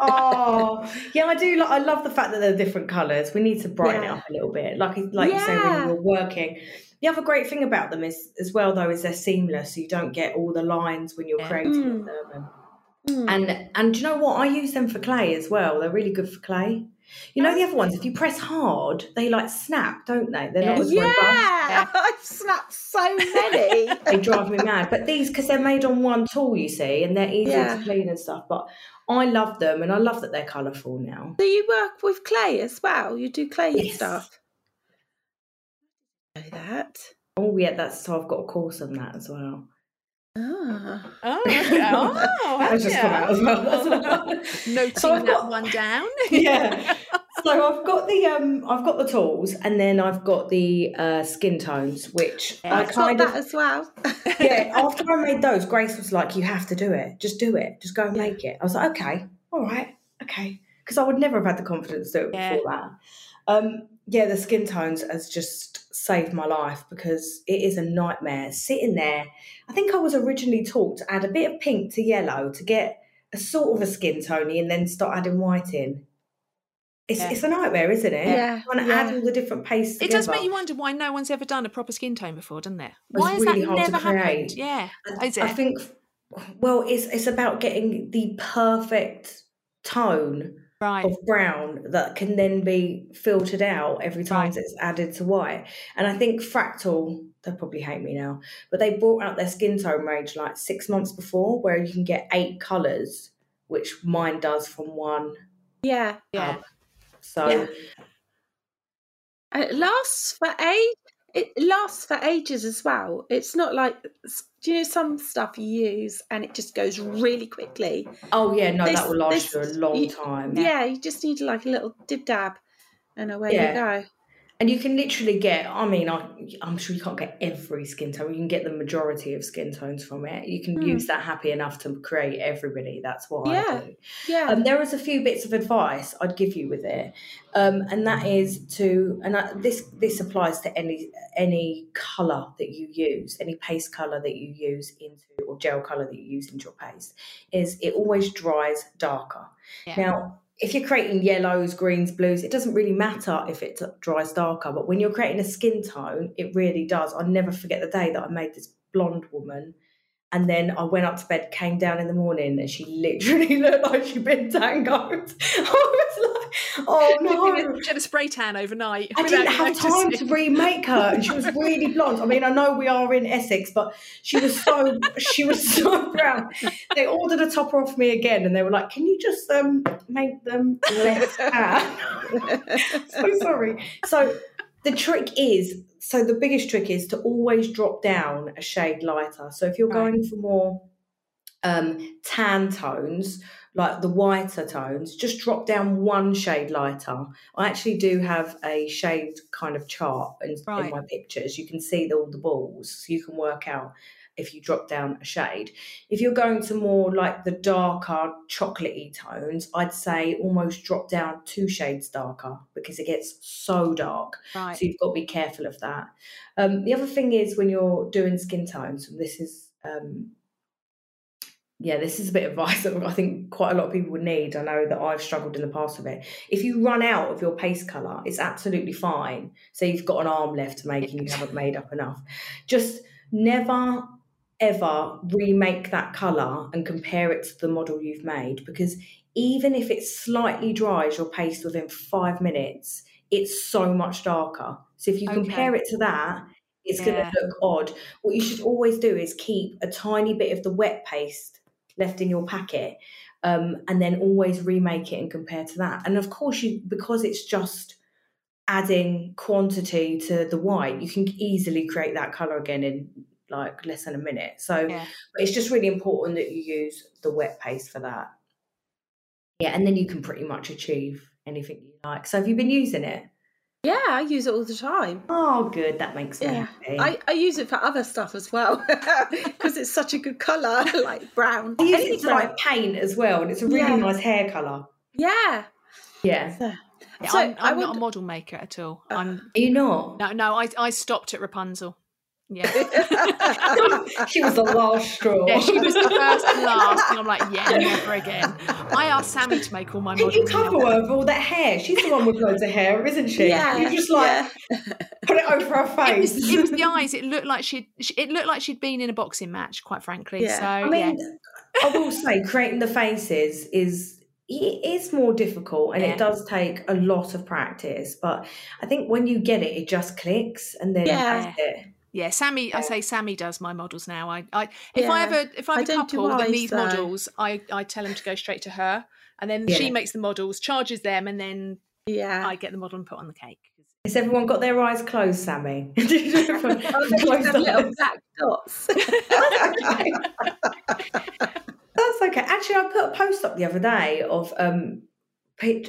oh, yeah, I do. Like, I love the fact that they're different colours. We need to brighten Yeah. it up a little bit, like like you say when you're working. The other great thing about them is, as well, though, is they're seamless. So You don't get all the lines when you're creating Mm. with them. And, Mm. and and do you know what? I use them for clay as well. They're really good for clay. You know the other ones. If you press hard, they like snap, don't they? They're not as yeah, robust. [laughs] I've snapped so many. [laughs] They drive me mad. But these, because they're made on one tool, you see, and they're easy Yeah. to clean and stuff. But I love them, and I love that they're colourful now. Do you work with clay as well? You do clay Yes. stuff. Know that. Oh yeah, that's so I've got a course on that as well. Ah. Oh, okay. [laughs] oh That's just come out as well. That's yeah. [laughs] Noting So I've that got- one down. [laughs] yeah. So I've got the um I've got the tools and then I've got the uh, skin tones, which Yeah, I I've got kind that of as well. yeah. After I made those, Grace was like, "You have to do it. Just do it. Just go and make it." I was like, "Okay, all right, okay," because I would never have had the confidence to do it before that. Um, yeah, the skin tones has just saved my life because it is a nightmare sitting there. I think I was originally taught to add a bit of pink to yellow to get a sort of a skin tony and then start adding white in. It's, Yeah. it's a nightmare, isn't it? Yeah, Trying to add all the different pastes It does make you wonder why no one's ever done a proper skin tone before, doesn't it? It's Why has really that never happened? Yeah. I- Is I think, well, it's it's about getting the perfect tone Right. of brown that can then be filtered out every time Right. it's added to white. And I think Fractal, they'll probably hate me now, but they brought out their skin tone range like six months before, where you can get eight colours, which mine does from one. Yeah. Yeah. tub. So Yeah. It lasts for age. It lasts for ages as well. It's not like do you know some stuff you use and it just goes really quickly. oh yeah, no, This- that will last this- you a long you- time. Yeah, you just need like a little dib dab, and away Yeah. you go. And you can literally get, I mean, I, I'm sure you can't get every skin tone. You can get the majority of skin tones from it. You can Hmm. use that happy enough to create everybody. That's what Yeah. I do. Yeah. Um, there is a few bits of advice I'd give you with it, um, and that is to, and I, this this applies to any any color that you use, any paste color that you use into or gel color that you use into your paste, is it always dries darker. Yeah. Now, if you're creating yellows, greens, blues, it doesn't really matter if it dries darker, but when you're creating a skin tone, it really does. I'll never forget the day that I made this blonde woman. And then I went up to bed, came down in the morning, and she literally [laughs] looked like she'd been tangoed. [laughs] I was like, oh [laughs] no. She had a spray tan overnight. I didn't have time to remake her, and she was really blonde. I mean, I know we are in Essex, but she was so she was so brown. They ordered a topper off me again, and they were like, "Can you just um make them less tan?" so sorry. So the trick is, so the biggest trick is to always drop down a shade lighter. So if you're Right. going for more um, tan tones, like the whiter tones, just drop down one shade lighter. I actually do have a shade kind of chart in, Right. in my pictures. You can see the, all the balls, so you can work out if you drop down a shade. If you're going to more like the darker chocolatey tones, I'd say almost drop down two shades darker because it gets so dark. Right. So you've got to be careful of that. Um, the other thing is when you're doing skin tones, and this is um, yeah, this is a bit of advice [laughs] that I think quite a lot of people would need. I know that I've struggled in the past with it. If you run out of your paste colour, it's absolutely fine. So you've got an arm left to make and you haven't made up enough. Just never ever remake that colour and compare it to the model you've made because even if it slightly dries your paste within five minutes, it's so much darker. So if you Okay. compare it to that, it's going to look odd. What you should always do is keep a tiny bit of the wet paste left in your packet, um, and then always remake it and compare to that. And of course, you because it's just adding quantity to the white, you can easily create that color again in like less than a minute. So Yeah. but it's just really important that you use the wet paste for that. Yeah, and then you can pretty much achieve anything you like. So have you been using it? Yeah, I use it all the time. Oh, good. That makes me Yeah. I, I use it for other stuff as well [laughs] because it's such a good colour, [laughs] like brown. I use it to like paint as well, and it's a really Yeah. nice hair color. Yeah. Yeah, So, Yeah, So, I'm, I I'm not a model maker at all. Uh, I'm are you not? no, no. I I stopped at Rapunzel. Yeah. [laughs] she was the last straw. Yeah, she was the first and last, and I'm like, yeah, [laughs] never again. I asked Sammie to make all my Can you models. cover now. her with all that hair? She's the one with loads of hair, isn't she? Yeah, You just like put it over her It face. was, it was the [laughs] eyes. It looked like she'd. It looked like she'd been in a boxing match, quite frankly. Yeah. So I mean, yeah, I will say creating the faces is it is more difficult and Yeah. it does take a lot of practice. But I think when you get it, it just clicks and then Yeah. that's it. Yeah. Sammie, I say Sammie does my models now. I, I if I Yeah. have a if I I have a couple that eyes, needs though. models, I I tell them to go straight to her, and then Yeah. she makes the models, charges them, and then yeah. I get the model and put on the cake. Has everyone got their eyes closed, Sammie? [laughs] [laughs] Closed have little black dots. [laughs] That's okay. Actually, I put a post up the other day of um,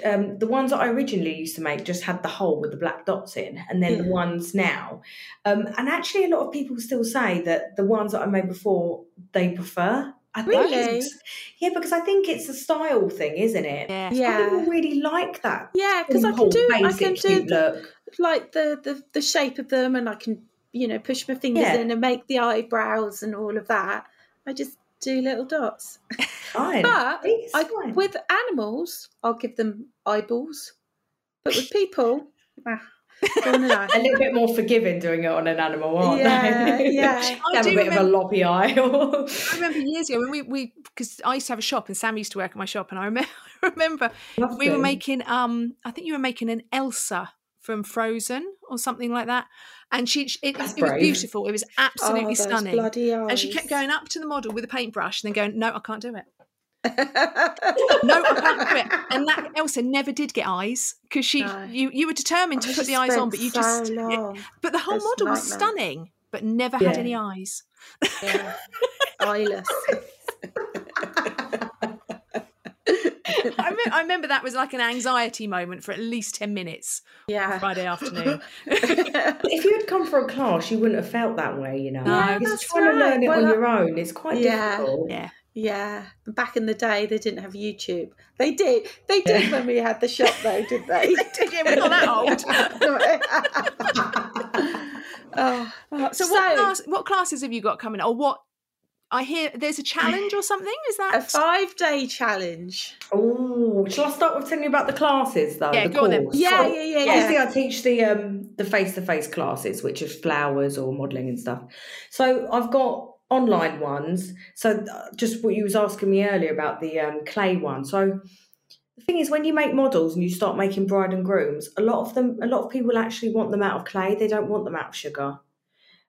um, the ones that I originally used to make just had the hole with the black dots in, and then the ones now. Um, and actually, a lot of people still say that the ones that I made before they prefer. I think Really? yeah, because I think it's a style thing, isn't it? Yeah. Yeah. people really like that. Yeah, because I can do I can do the, like the, the the shape of them, and I can you know push my fingers Yeah. in and make the eyebrows and all of that. I just do little dots. Fine. But It's I, fine. with animals, I'll give them eyeballs. But with people, [laughs] ah, go on and eye. a little bit more forgiving doing it on an animal, aren't Yeah, they? yeah. [laughs] I Have a do bit of a remember- loppy eye. I remember years ago when we we because I used to have a shop and Sam used to work at my shop, and I remember [laughs] I remember we were making um I think you were making an Elsa from Frozen or something like that, and she it, it, it was beautiful. It was absolutely Oh, stunning. And she kept going up to the model with a paintbrush and then going, "No, I can't do it. [laughs] No, I can't do it." And that Elsa never did get eyes because she No. you you were determined to I put the eyes on, but you so just long. but the whole model was stunning, but never had any eyes. Yeah. Eyeless. [laughs] I, me- I remember that was like an anxiety moment for at least 10 minutes Yeah. Friday afternoon. [laughs] if you had come for a class, you wouldn't have felt that way, you know. No. That's trying to learn it Well, on your own is quite Yeah. difficult. yeah. Yeah, back in the day, they didn't have YouTube. They did. They did Yeah. when we had the shop, though, did they? [laughs] Yeah, we're not that [laughs] oh, So, what, class, what classes have you got coming? Or what? I hear there's a challenge [laughs] or something. Is that a five-day challenge. Oh, shall I start with telling you about the classes though? Yeah, the go on then. Yeah, So, yeah, yeah, Obviously, yeah. I teach the um the face to face classes, which is flowers or modelling and stuff. So I've got online ones. So uh, just what you was asking me earlier about the um, clay one. So the thing is, when you make models and you start making bride and grooms, a lot of them, a lot of people actually want them out of clay. They don't want them out of sugar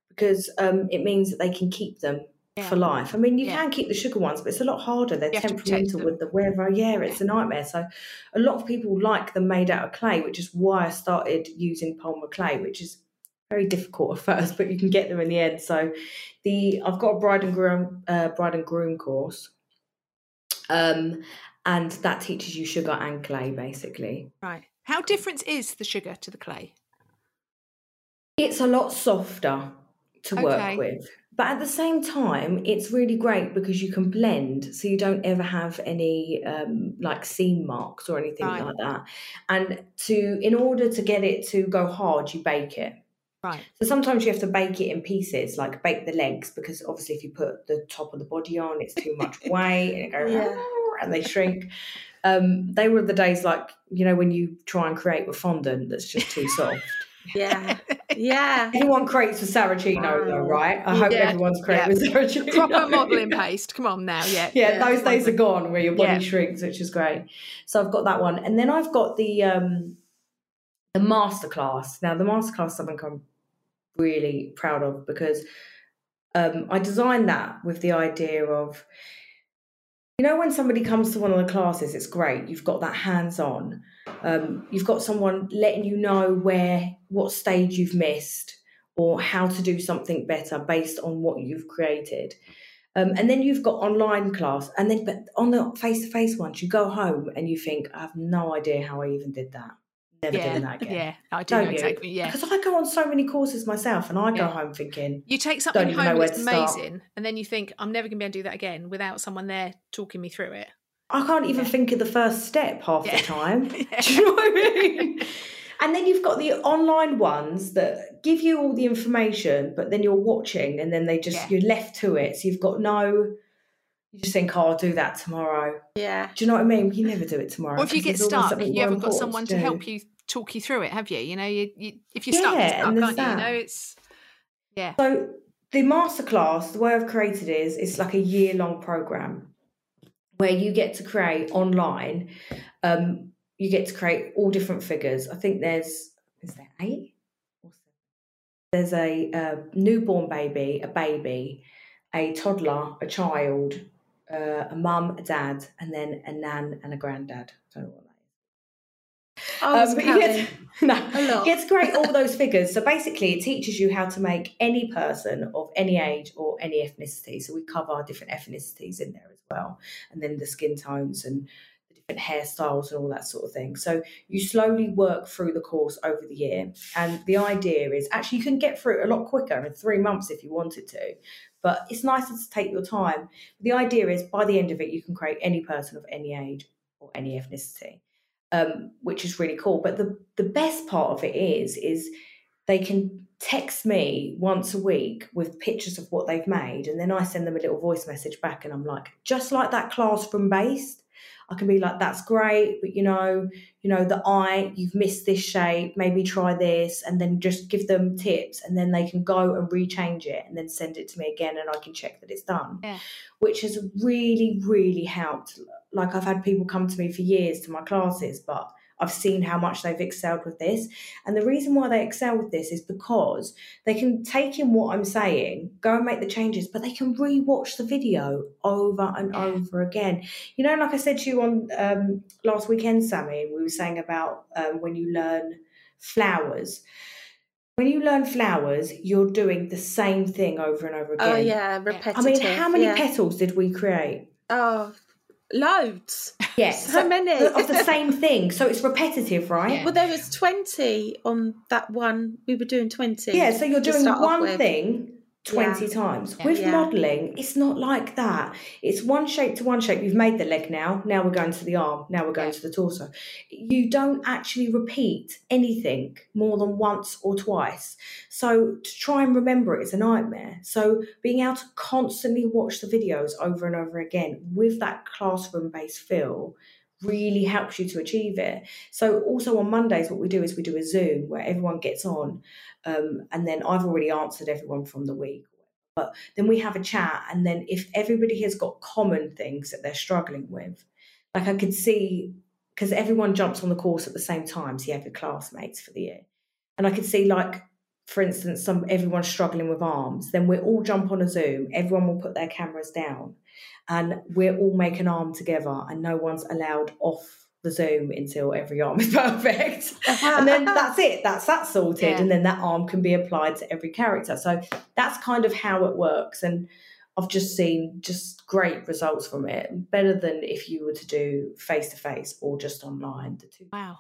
because um, it means that they can keep them Yeah. for life. I mean, you Yeah. can keep the sugar ones, but it's a lot harder. They're You have to protect temperamental with the weather. Yeah, it's a nightmare. So a lot of people like them made out of clay, which is why I started using polymer clay, which is very difficult at first, [laughs] but you can get them in the end. So the I've got a bride and groom uh, bride and groom course, um, and that teaches you sugar and clay basically. Right. How different is the sugar to the clay? It's a lot softer to work with. But at the same time, it's really great because you can blend, so you don't ever have any um, like seam marks or anything Right. like that. And to, in order to get it to go hard, you bake it. Right. So sometimes you have to bake it in pieces, like bake the legs, because obviously if you put the top of the body on, it's too much [laughs] weight and it goes Yeah. [laughs] and they shrink. Um, they were the days like you know when you try and create with fondant that's just too [laughs] soft. Yeah. Yeah. Everyone creates with Saracino though, right? I hope Yeah, everyone's creating yeah. with Saracino. Proper modelling [laughs] paste. Come on now. Yeah. yeah, Yeah. those days are gone where your body shrinks, which is great. So I've got that one, and then I've got the um the masterclass. Now the masterclass is something I'm really proud of because um I designed that with the idea of you know when somebody comes to one of the classes, it's great. You've got that hands on. Um, you've got someone letting you know where what stage you've missed or how to do something better based on what you've created. Um, and then you've got online class, and then but on the face to face ones, you go home and you think, I have no idea how I even did that. Never Yeah. doing that again. Yeah. I do Don't know you? exactly. Yeah. Because I go on so many courses myself, and I go Yeah. home thinking, You take something home that's to start. amazing, and then you think, I'm never going to be able to do that again without someone there talking me through it. I can't even Yeah. think of the first step half the time. [laughs] Do you know what I mean? [laughs] And then you've got the online ones that give you all the information, but then you're watching and then they just, Yeah. you're left to it. So you've got no, you just think, oh, I'll do that tomorrow. Yeah. Do you know what I mean? You never do it tomorrow. Or if you get stuck, you haven't got someone to do. help you talk you through it, have you? You know, you, you if you're stuck, Yeah, you're stuck, and aren't there's you? You that. know, it's yeah, So the masterclass, the way I've created it is it's like a year long program where you get to create online. Um, you get to create all different figures. I think there's is there eight? There's a, uh newborn baby, a baby, a toddler, a child, uh, a mum, a dad, and then a nan and a granddad. I don't know what that is. Um, but [laughs] you get [laughs] no, A lot. you get to create all those figures. So basically, it teaches you how to make any person of any age or any ethnicity. So we cover different ethnicities in there as well, and then the skin tones and different hairstyles and all that sort of thing. So you slowly work through the course over the year, and the idea is actually you can get through it a lot quicker in three months if you wanted to. But it's nicer to take your time. The idea is by the end of it, you can create any person of any age or any ethnicity um, which is really cool. But the the best part of it is is they can text me once a week with pictures of what they've made, and then I send them a little voice message back, and I'm like, just like that classroom based. I can be like, that's great, but you know, you know, the eye, you've missed this shape, maybe try this, and then just give them tips, and then they can go and rechange it and then send it to me again, and I can check that it's done. Yeah. Which has really, really helped. Like I've had people come to me for years to my classes, but I've seen how much they've excelled with this. And the reason why they excel with this is because they can take in what I'm saying, go and make the changes, but they can re-watch the video over and over again. You know, like I said to you on um, last weekend, Sammie, we were saying about um, when you learn flowers. When you learn flowers, you're doing the same thing over and over again. Oh yeah, repetitive. I mean, how many yeah. petals did we create? Oh, loads. Yes, So many. of the same thing. So it's repetitive, right? Yeah. Well, there was twenty on that one. We were doing twenty. Yeah, so you're doing one thing 20 times. Yeah. With Yeah. modelling, it's not like that. It's one shape to one shape. You've made the leg now, now we're going to the arm, now we're going Yeah. to the torso. You don't actually repeat anything more than once or twice. So to try and remember it is a nightmare. So being able to constantly watch the videos over and over again with that classroom based feel really helps you to achieve it. So also on Mondays, what we do is we do a Zoom where everyone gets on, um, and then I've already answered everyone from the week. But then we have a chat, and then if everybody has got common things that they're struggling with, like I could see because everyone jumps on the course at the same time, so you have your classmates for the year, and I could see like. For instance, some everyone's struggling with arms. Then we all jump on a Zoom. Everyone will put their cameras down, and we'll all make an arm together, and no one's allowed off the Zoom until every arm is [laughs] perfect. and then [laughs] that's it. That's that sorted, Yeah. and then that arm can be applied to every character. So that's kind of how it works, and I've just seen just great results from it. Better than if you were to do face to face or just online. The two Wow.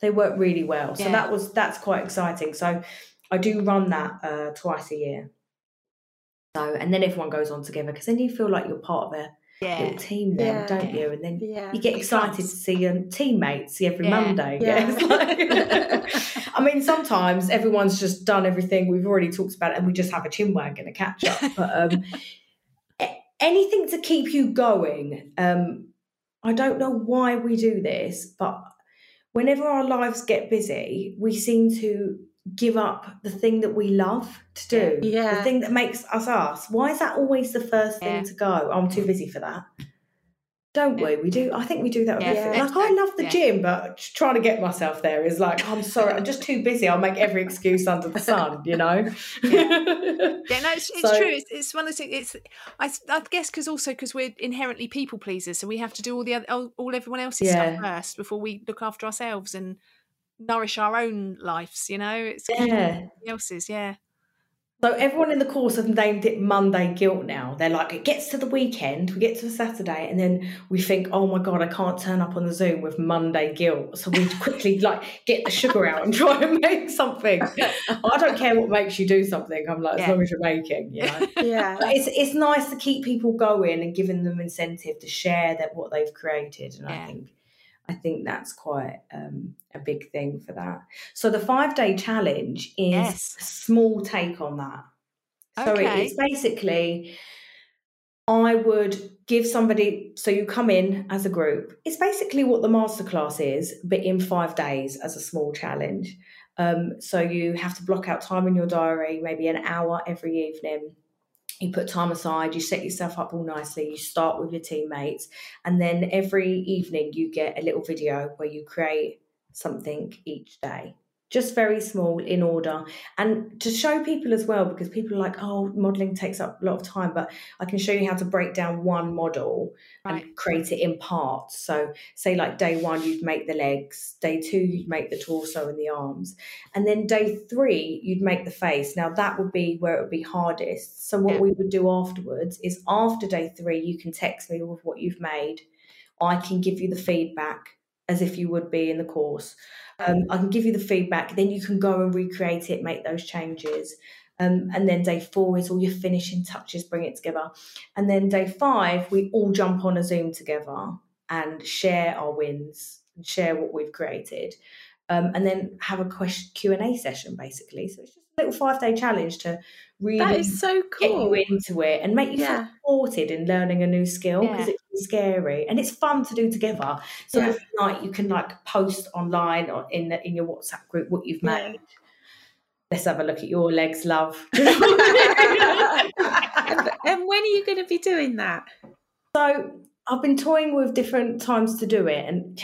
They work really well. So Yeah. that was that's quite exciting. So I do run that uh, twice a year. So and then everyone goes on together because then you feel like you're part of a Yeah. little team then, Yeah. don't you? And then Yeah. you get excited to see your teammates every. Monday. [laughs] Yeah. Like- [laughs] I mean, sometimes everyone's just done everything we've already talked about, and we just have a chin wag and a catch up. [laughs] But um, anything to keep you going. Um, I don't know why we do this, but whenever our lives get busy, we seem to give up the thing that we love to do. Yeah. The thing that makes us us. Why is that always the first thing Yeah. to go? I'm too busy for that. Don't we? We do. I think we do that. With Yeah. Yeah. Like I love the Yeah. gym, but trying to get myself there is like I'm sorry. I'm just too busy. I'll make every excuse under the sun. You know. Yeah, [laughs] no, it's, it's So- true. It's, it's one of the things. It's I, I guess because also because we're inherently people pleasers, so we have to do all the other, all, all everyone else's Yeah. stuff first before we look after ourselves and nourish our own lives. You know, it's Yeah. else's. Yeah, So everyone in the course have named it Monday guilt now. They're like, it gets to the weekend, we get to a Saturday, and then we think, oh my god, I can't turn up on the Zoom with Monday guilt. So we [laughs] quickly like get the sugar out and try and make something. I don't care what makes you do something. I'm like, as Yeah. long as you're making, you know. [laughs] Yeah. But it's it's nice to keep people going and giving them incentive to share that what they've created, and I think I think that's quite um, a big thing for that. So the five day challenge is Yes. a small take on that. So Okay. it's basically I would give somebody so you come in as a group. It's basically what the masterclass is, but in five days as a small challenge. Um, so you have to block out time in your diary, maybe an hour every evening. You put time aside, you set yourself up all nicely, you start with your teammates, and then every evening you get a little video where you create something each day. Just very small in order. And to show people as well, because people are like, oh, modelling takes up a lot of time, but I can show you how to break down one model right. and create it in parts. So, say like day one, you'd make the legs, day two, you'd make the torso and the arms, and then day three, you'd make the face. Now, that would be where it would be hardest. So, what Yeah. we would do afterwards is after day three, you can text me with what you've made. I can give you the feedback as if you would be in the course. Um, I can give you the feedback, then you can go and recreate it, make those changes. Um, and then day four is all your finishing touches, bring it together. And then day five, we all jump on a Zoom together and share our wins and share what we've created. Um, and then have a question Q and A session basically. So it's just a little five day challenge to really That is so get you into it and make you Yeah. feel supported in learning a new skill because Yeah. It's scary and it's fun to do together. So Yeah. every night you can like post online or in the, in your WhatsApp group what you've Yeah. made. Let's have a look at your legs, love. [laughs] [laughs] and, and when are you going to be doing that? So I've been toying with different times to do it, and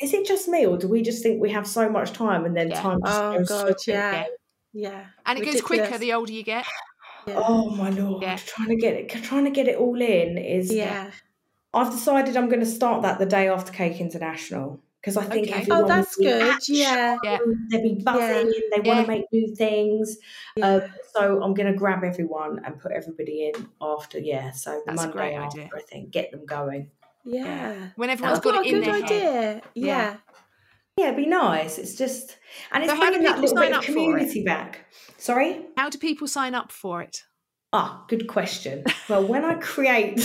is it just me, or do we just think we have so much time and then Yeah. time just Oh goes God, quick? yeah, yeah. And it goes quicker the older you get. Yeah. Oh my lord! Yeah. Trying to get it, trying to get it all in is. yeah. I've decided I'm going to start that the day after Cake International because I think Okay. everyone Oh, that's be good. action, Yeah. Yeah. They'll be buzzing. They want Yeah. to make new things. yeah. Um, so I'm going to grab everyone and put everybody in after. Yeah. So the That's a Monday great after, idea. I think, get them going. yeah. When everyone's That's got it a in good their head. idea. Yeah. Yeah, it'd be nice. It's just, and it's So bringing that little bit of up for community back. Sorry. How do people sign up for it? Ah, good question. Well, when I create, [laughs] [laughs]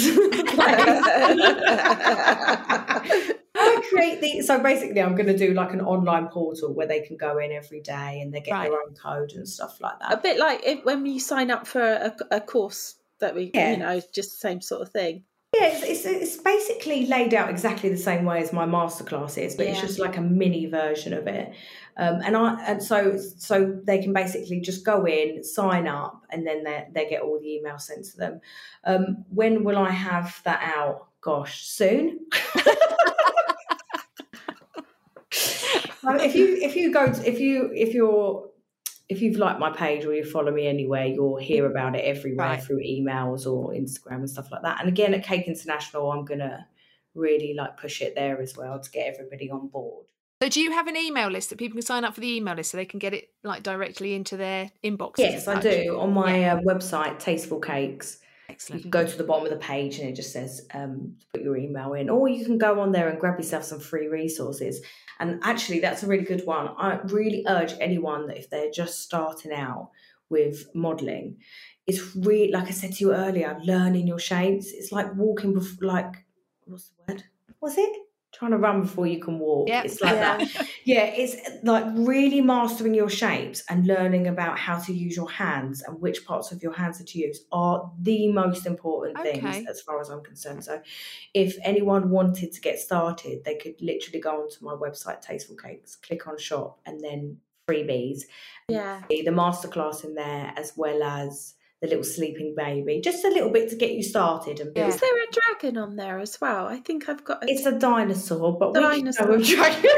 I create the so basically, I'm going to do like an online portal where they can go in every day and they get Right. their own code and stuff like that. a bit like if, when you sign up for a, a course that we, Yeah. you know, just the same sort of thing. Yeah, it's, it's, it's basically laid out exactly the same way as my masterclass is, but it's just like a mini version of it. Um, and I and so so they can basically just go in, sign up, and then they they get all the emails sent to them. Um, when will I have that out? Gosh, soon. [laughs] Um, if you if you go to, if you if you're if you've liked my page or you follow me anywhere, you'll hear about it everywhere Right. through emails or Instagram and stuff like that. And again, at Cake International, I'm gonna really like push it there as well to get everybody on board. So do you have an email list that people can sign up for the email list so they can get it like directly into their inbox? Yes, I do. On my uh, website, Tasteful Cakes, you can go to the bottom of the page and it just says um, put your email in, or you can go on there and grab yourself some free resources. And actually, that's a really good one. I really urge anyone that if they're just starting out with modelling, it's really like I said to you earlier, learning your shapes. It's like walking before, like what's the word? Was it? Trying to run before you can walk. Yep. It's like Yeah. that. Yeah, it's like really mastering your shapes and learning about how to use your hands and which parts of your hands are to use are the most important Okay. things as far as I'm concerned. So, if anyone wanted to get started, they could literally go onto my website, Tasteful Cakes, click on shop, and then freebies. Yeah. See The masterclass in there, as well as the little sleeping baby, just a little bit to get you started and build. Is there a dragon on there as well? I think I've got a It's a dinosaur, but Dinosaur. we go with dragon.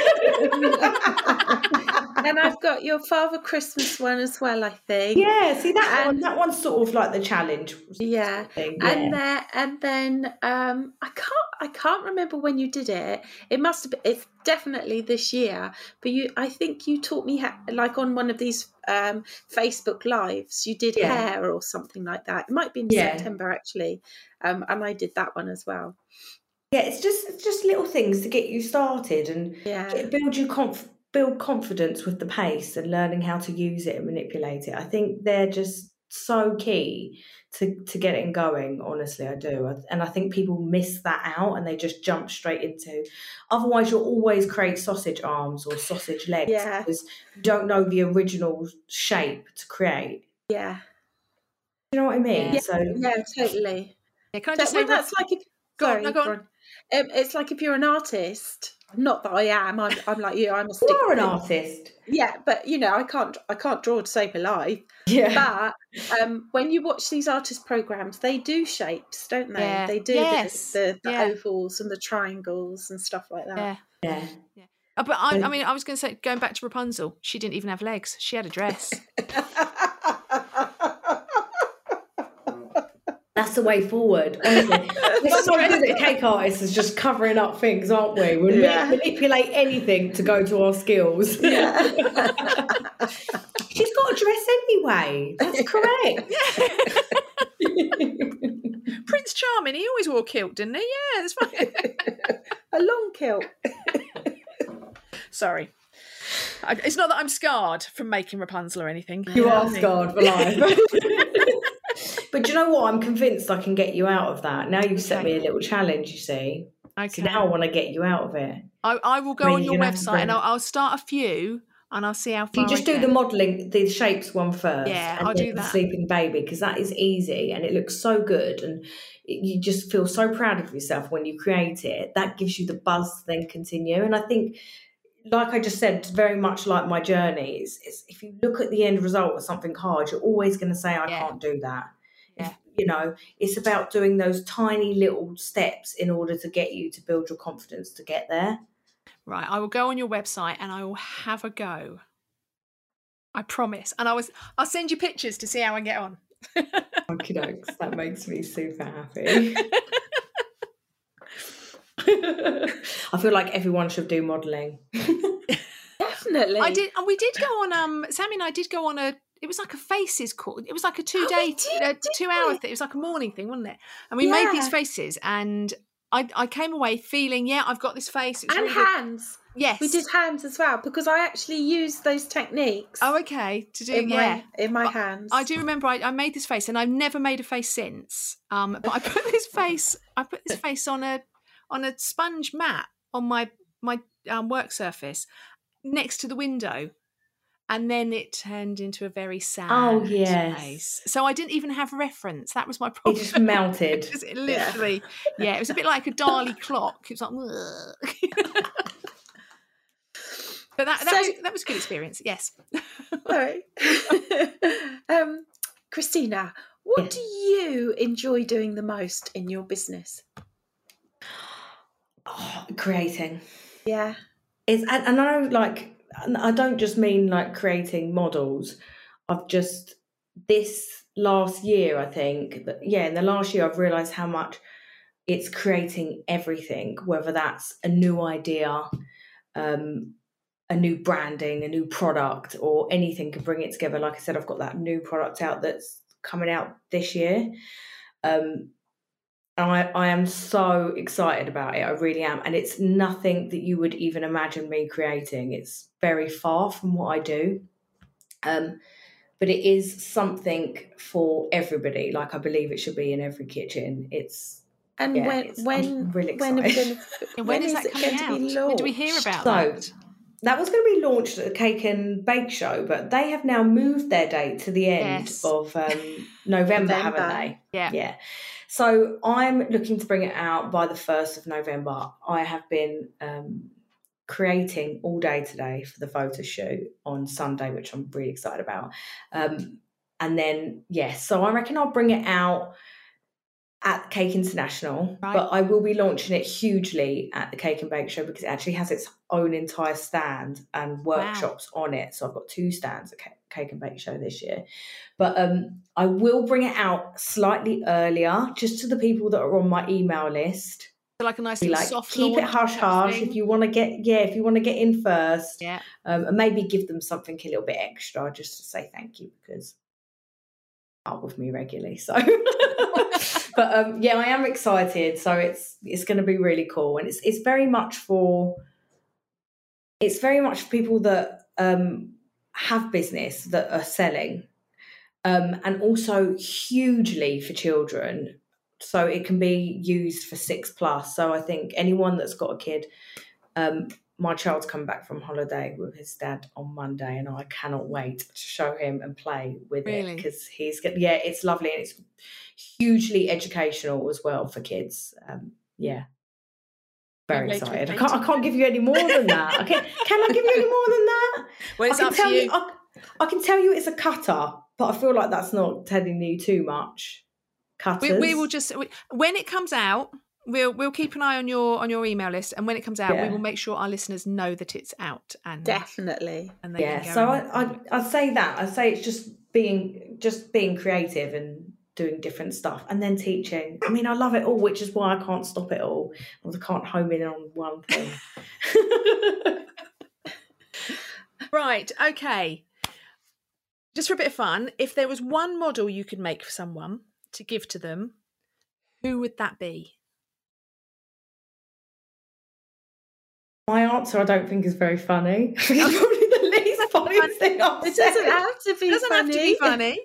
And I've got your Father Christmas one as well, I think. Yeah, see that one. That one's sort of like the challenge. Yeah. Thing. And yeah. then and then um I can't I can't remember when you did it. It must have been it's definitely this year. But you I think you taught me how, like on one of these um Facebook lives. You did Yeah. hair or something like that. It might be in Yeah. September actually. Um and I did that one as well. yeah, it's just it's just little things to get you started and Yeah. get, build you conf- build confidence with the pace and learning how to use it and manipulate it. I think they're just so key to to getting going. Honestly, I do, and I think people miss that out and they just jump straight into. Otherwise, you'll always create sausage arms or sausage legs Yeah. because you don't know the original shape to create. Yeah. You know what I mean? Yeah. So Yeah, totally. Yeah, can I just well, say, that's like if Go on, sorry, no, go on. go on. Um, it's like if you're an artist. Not that I am. I'm, I'm like you. I'm a you are an artist. Yeah, but you know, I can't. I can't draw to save my life. Yeah. But um, when you watch these artist programs, they do shapes, don't they? Yeah. They do Yes. the, the, the Yeah. ovals and the triangles and stuff like that. yeah. yeah. Uh, But I, I mean, I was going to say, going back to Rapunzel, she didn't even have legs. She had a dress. [laughs] That's the way forward. Honestly. We're so good at cake artists is just covering up things, aren't we? We Yeah. manipulate anything to go to our skills. yeah. [laughs] She's got a dress anyway. That's correct. [laughs] Prince Charming, he always wore a kilt, didn't he? Yeah, that's fine. [laughs] A long kilt. Sorry. I, it's not that I'm scarred from making Rapunzel or anything. you are scarred for life. But do you know what? I'm convinced I can get you out of that. Now you've set Okay. me a little challenge, you see. Okay. So now I want to get you out of it. I, I will go I mean, on your you're gonna have to website and I'll, I'll start a few and I'll see how far you just I do get. the modelling, the shapes one first, Yeah, and I'll do the that. sleeping baby, because that is easy and it looks so good, and you just feel so proud of yourself when you create it. That gives you the buzz to then continue. And I think, like I just said, very much like my journey, is, is if you look at the end result of something hard, you're always going to say, "I Yeah. can't do that." If- you know, it's about doing those tiny little steps in order to get you to build your confidence to get there. Right, I will go on your website and I will have a go. I promise. And I was I'll send you pictures to see how I get on. Okie dokes. That makes me super happy. [laughs] [laughs] I feel like everyone should do modelling. Definitely. I did and we did go on um Sammie and I did go on a it was like a faces call. It was like a two [gasps] we day did, uh, didn't two hour we? thing. It was like a morning thing, wasn't it? And we made these faces and I, I came away feeling, yeah, I've got this face. It And really good. hands. Yes. We did hands as well because I actually used those techniques Oh, okay. To do in yeah. my in my But hands. I do remember I, I made this face and I've never made a face since. Um, but I put this [laughs] face I put this face on a on a sponge mat on my my um, work surface next to the window. And then it turned into a very sad Oh, yes. face. So I didn't even have reference. That was my [laughs] problem. It just melted. [laughs] Because it literally, yeah. it was a bit like a Dali clock. It was like, [laughs] but that that, So- was, that was a good experience. Yes. Sorry. um, Christina, what Yes. do you enjoy doing the most in your business? Oh, [sighs] creating. Yeah. It's and, and I know like I don't just mean like creating models. I've just this last year, I think that yeah, in the last year I've realised how much it's creating everything, whether that's a new idea, um, a new branding, a new product, or anything can bring it together. Like I said, I've got that new product out that's coming out this year. Um, I, I am so excited about it. I really am. And it's nothing that you would even imagine me creating. It's very far from what I do. Um, but it is something for everybody. Like I believe it should be in every kitchen. It's And yeah, when it's- I'm when really when are we gonna, And when [laughs] is, is that it coming going to be out? When do we hear about So, that? That was going to be launched at the Cake and Bake Show, but they have now moved their date to the end Yes. of um, [laughs] November, haven't they? Yeah. Yeah. So I'm looking to bring it out by the 1st of November. I have been um, creating all day today for the photo shoot on Sunday, which I'm really excited about. Um, and then, yes, so I reckon I'll bring it out at Cake International, Right. but I will be launching it hugely at the Cake and Bake Show because it actually has its own entire stand and workshops on it. So I've got two stands at Cake and Bake Show this year. But um, I will bring it out slightly earlier, just to the people that are on my email list. So like a nice like, soft keep it hush hush if you want to get yeah, if you want to get in first, Yeah. um, and maybe give them something a little bit extra just to say thank you because out with me regularly. So, [laughs] but um, yeah, I am excited. So it's it's going to be really cool, and it's it's very much for it's very much for people that um, have business that are selling, um, and also hugely for children. So it can be used for six plus. So I think anyone that's got a kid. Um, my child's come back from holiday with his dad on Monday, and I cannot wait to show him and play with Really? it because he's got yeah, it's lovely and it's hugely educational as well for kids. Um, yeah, very excited. I can't I can't give you any more than that. I can, [laughs] can I give you any more than that? Well, it's I can up to tell you. I, I can tell you it's a cutter, but I feel like that's not telling you too much. Cutters. We, we will just we, when it comes out. We'll we'll keep an eye on your on your email list, and when it comes out, we will make sure our listeners know that it's out and Definitely. and they yeah so I, I i'd say that i'd say it's just being just being creative and doing different stuff and then teaching i mean i love it all which is why i can't stop it all i can't home in on one thing [laughs] Right, okay. Just for a bit of fun, if there was one model you could make for someone to give to them, who would that be? My answer i don't think is very funny [laughs] it's [laughs] probably the least [laughs] funny thing i've It said. doesn't have to be It doesn't funny. have to be funny.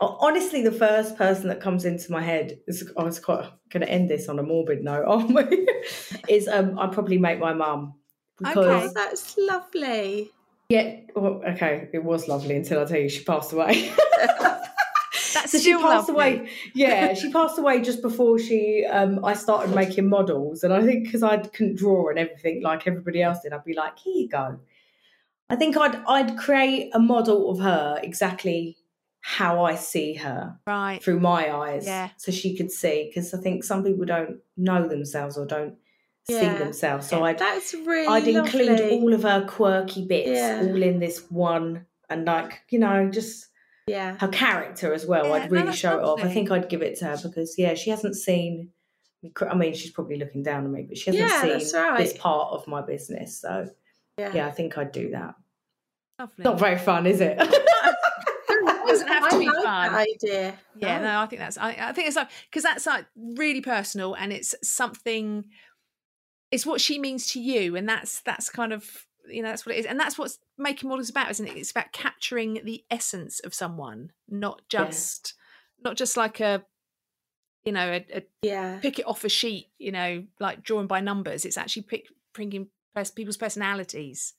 Honestly, the first person that comes into my head is I was quite going to end this on a morbid note, aren't we? is um, I'd probably make my mum because Okay. That's lovely. yeah, well, okay, it was lovely until I tell you she passed away. That's so she passed lovely. away. [laughs] Yeah, she passed away just before she. Um, I started making models, and I think because I couldn't draw and everything like everybody else did, I'd be like, "Here you go." I think I'd I'd create a model of her exactly how I see her Right. through my eyes, Yeah. so she could see. Because I think some people don't know themselves or don't see themselves. So Yeah. I'd That's really I'd include all of her quirky bits Yeah. all in this one, and like you know, just Yeah. her character as well. Yeah, I'd really that's show it off. I think I'd give it to her because yeah, she hasn't seen. I mean, she's probably looking down on me, but she hasn't Yeah, seen right. this part of my business. So Yeah. yeah, I think I'd do that. Lovely. Not very fun, is it? It [laughs] [laughs] doesn't have to I be like fun. idea. Yeah, No. no, I think that's I, I think it's like because that's like really personal and it's something it's what she means to you and that's that's kind of you know that's what it is and that's what making models about isn't it it's about capturing the essence of someone not Yeah. just not just like a you know a, a Yeah. pick it off a sheet you know like drawn by numbers it's actually pick, bringing pers- people's personalities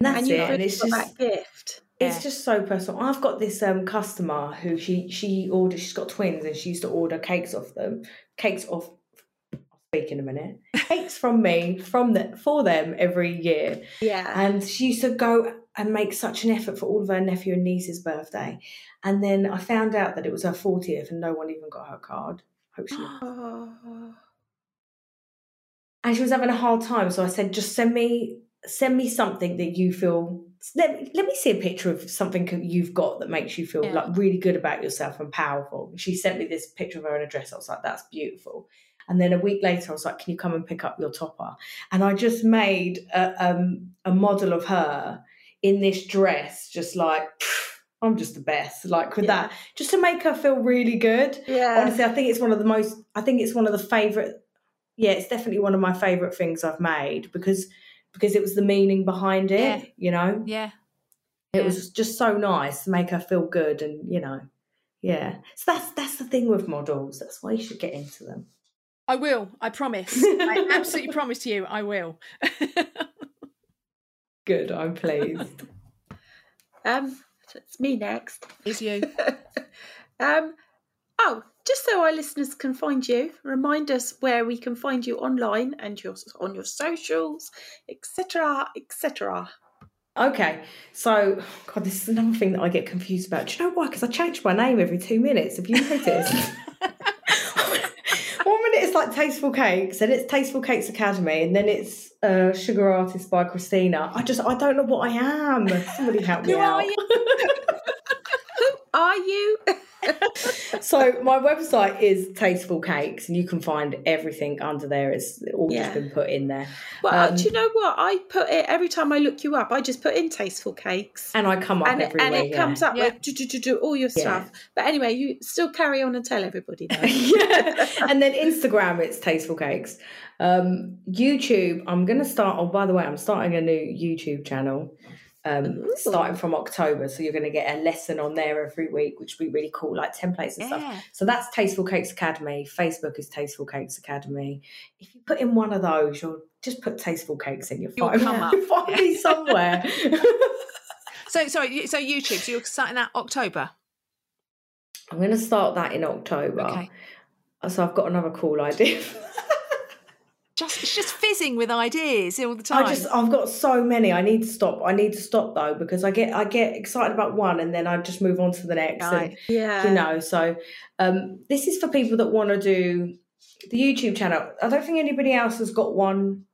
And that's and it. you've And really just that gift. it's Yeah. just so personal. I've got this um customer who she she orders. She's got twins, and she used to order cakes off them. Cakes off. Speak in a minute. Cakes from me from the, for them every year, Yeah. and she used to go and make such an effort for all of her nephew and niece's birthday. And then I found out that it was her fortieth, and no one even got her card. Hope she [gasps] and she was having a hard time. So I said, just send me send me something that you feel. Let, let me see a picture of something you've got that makes you feel Yeah. like really good about yourself and powerful. She sent me this picture of her in a dress. I was like, that's beautiful. And then a week later, I was like, can you come and pick up your topper? And I just made a, um, a model of her in this dress, just like, I'm just the best. Like with Yeah. that, just to make her feel really good Yeah. honestly i think it's one of the most i think it's one of the favorite yeah it's definitely one of my favorite things i've made because because it was the meaning behind it Yeah. you know yeah It Yeah. was just so nice to make her feel good, and you know, yeah. So that's that's the thing with models. That's why you should get into them. I will. I promise. I absolutely [laughs] promise you. I will. [laughs] Good, I'm pleased. Um, it's me next. Is you? [laughs] Um, oh, just so our listeners can find you, remind us where we can find you online and your on your socials, etc., etc. Okay, so God, this is another thing that I get confused about. Do you know why? Because I change my name every two minutes. Have you noticed? One minute it's like Tasteful Cakes, and it's Tasteful Cakes Academy, and then it's uh, Sugar Artist by Christina. I just I don't know what I am. Somebody help [laughs] me Who out. are you? [laughs] Are you? [laughs] so my website is Tasteful Cakes, and you can find everything under there. It's all Yeah. just been put in there, Well, Um, do you know what? I put it every time I look you up. I just put in tasteful cakes. and I come up And, it- everywhere. and it yeah. comes up Yeah. with do, do, do, do, all your Yeah. stuff. But anyway, you still carry on and tell everybody [laughs] yeah. And then Instagram, it's Tasteful Cakes. Um, YouTube, I'm going to start. Oh, by the way, I'm starting a new YouTube channel. Um, starting from October, so you're going to get a lesson on there every week, which will be really cool, like templates and stuff. So that's Tasteful Cakes Academy. Facebook is Tasteful Cakes Academy. If you put in one of those, you'll just put Tasteful Cakes in. You'll You'll find, come [laughs] up. you'll find me somewhere. [laughs] So sorry. So YouTube. So you're starting that October. I'm going to start that in October. Okay. So I've got another cool idea. Just it's just fizzing with ideas all the time. I just I've got so many. I need to stop. I need to stop though because I get I get excited about one and then I just move on to the next. Right. And, yeah. you know, so um, this is for people that want to do the YouTube channel. I don't think anybody else has got one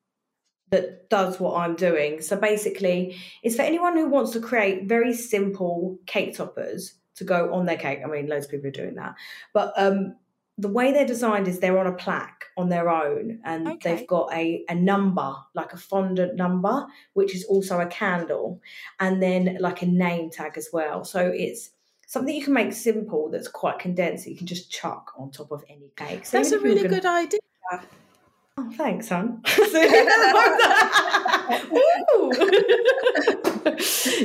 that does what I'm doing. So basically, it's for anyone who wants to create very simple cake toppers to go on their cake. I mean, loads of people are doing that, but um, the way they're designed is they're on a plaque on their own, and Okay. they've got a a number like a fondant number, which is also a candle, and then like a name tag as well. So it's something you can make simple that's quite condensed that you can just chuck on top of any cake. So That's a even if you're really gonna- good idea. Oh, thanks, hon. [laughs] [laughs]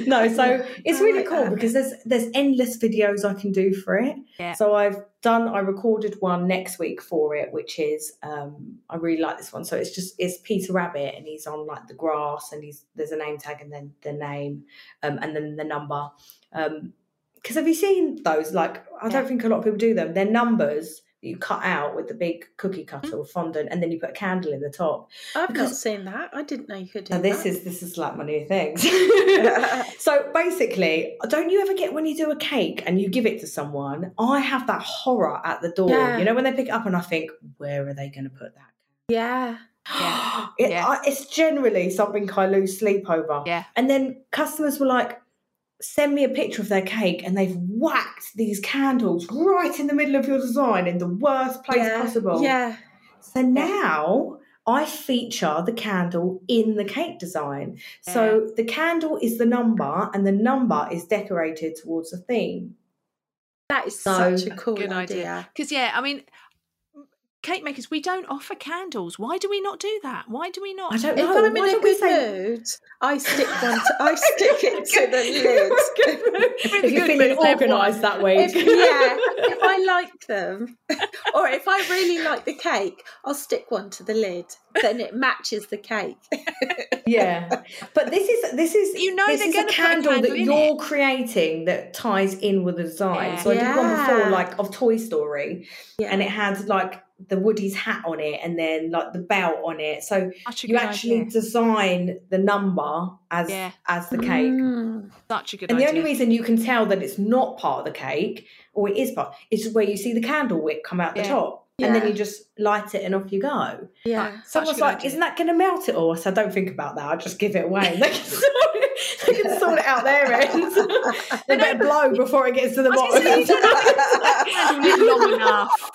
No, so it's really like cool that. because there's there's endless videos I can do for it. Yeah. So I've done. I recorded one next week for it, which is um, I really like this one. So it's just it's Peter Rabbit and he's on like the grass and he's there's a name tag and then the name um, and then the number. Um, because have you seen those? Like I don't Yeah. think a lot of people do them. They're numbers you cut out with the big cookie cutter Mm. or fondant, and then you put a candle in the top. I've not seen that. I didn't know you could do Now this that. is this is like my new things. [laughs] [laughs] so basically, don't you ever get when you do a cake and you give it to someone? I have that horror at the door. Yeah. You know when they pick it up and I think, where are they going to put that? yeah. Yeah. [gasps] It, Yeah. I, it's generally something I lose sleep over. Yeah. And then customers were like, send me a picture of their cake, and they've whacked these candles right in the middle of your design in the worst place yeah. possible. Yeah. So now I feature the candle in the cake design. So the candle is the number, and the number is decorated towards the theme. That is So- such a cool Good idea. idea. Because yeah, I mean, cake makers, we don't offer candles. Why do we not do that? Why do we not? I don't If know. I'm why in a don't we good say- mood, I stick one. To, I [laughs] stick it to the lid. if you're feeling organised that week. If, yeah, [laughs] if I like them, [laughs] or if I really like the cake, I'll stick one to the lid. Then it matches the cake. yeah but this is this is You know this is a candle, candle that you're creating that ties in with the design Yeah. so i did one before like of toy story Yeah. and it had like the woody's hat on it and then like the belt on it so you actually idea. design the number as Yeah. as the cake Mm. Such a good and the only reason you can tell that it's not part of the cake or it is part is where you see the candle wick come out the Yeah. and then you just light it and off you go Yeah. A Someone's like, idea. isn't that going to melt it all? I said, don't think about that. I'll just give it away. [laughs] They can sort it, they can sort it out their end. [laughs] [laughs] they better blow before it gets to the bottom. gonna say, you don't Candle lit long enough.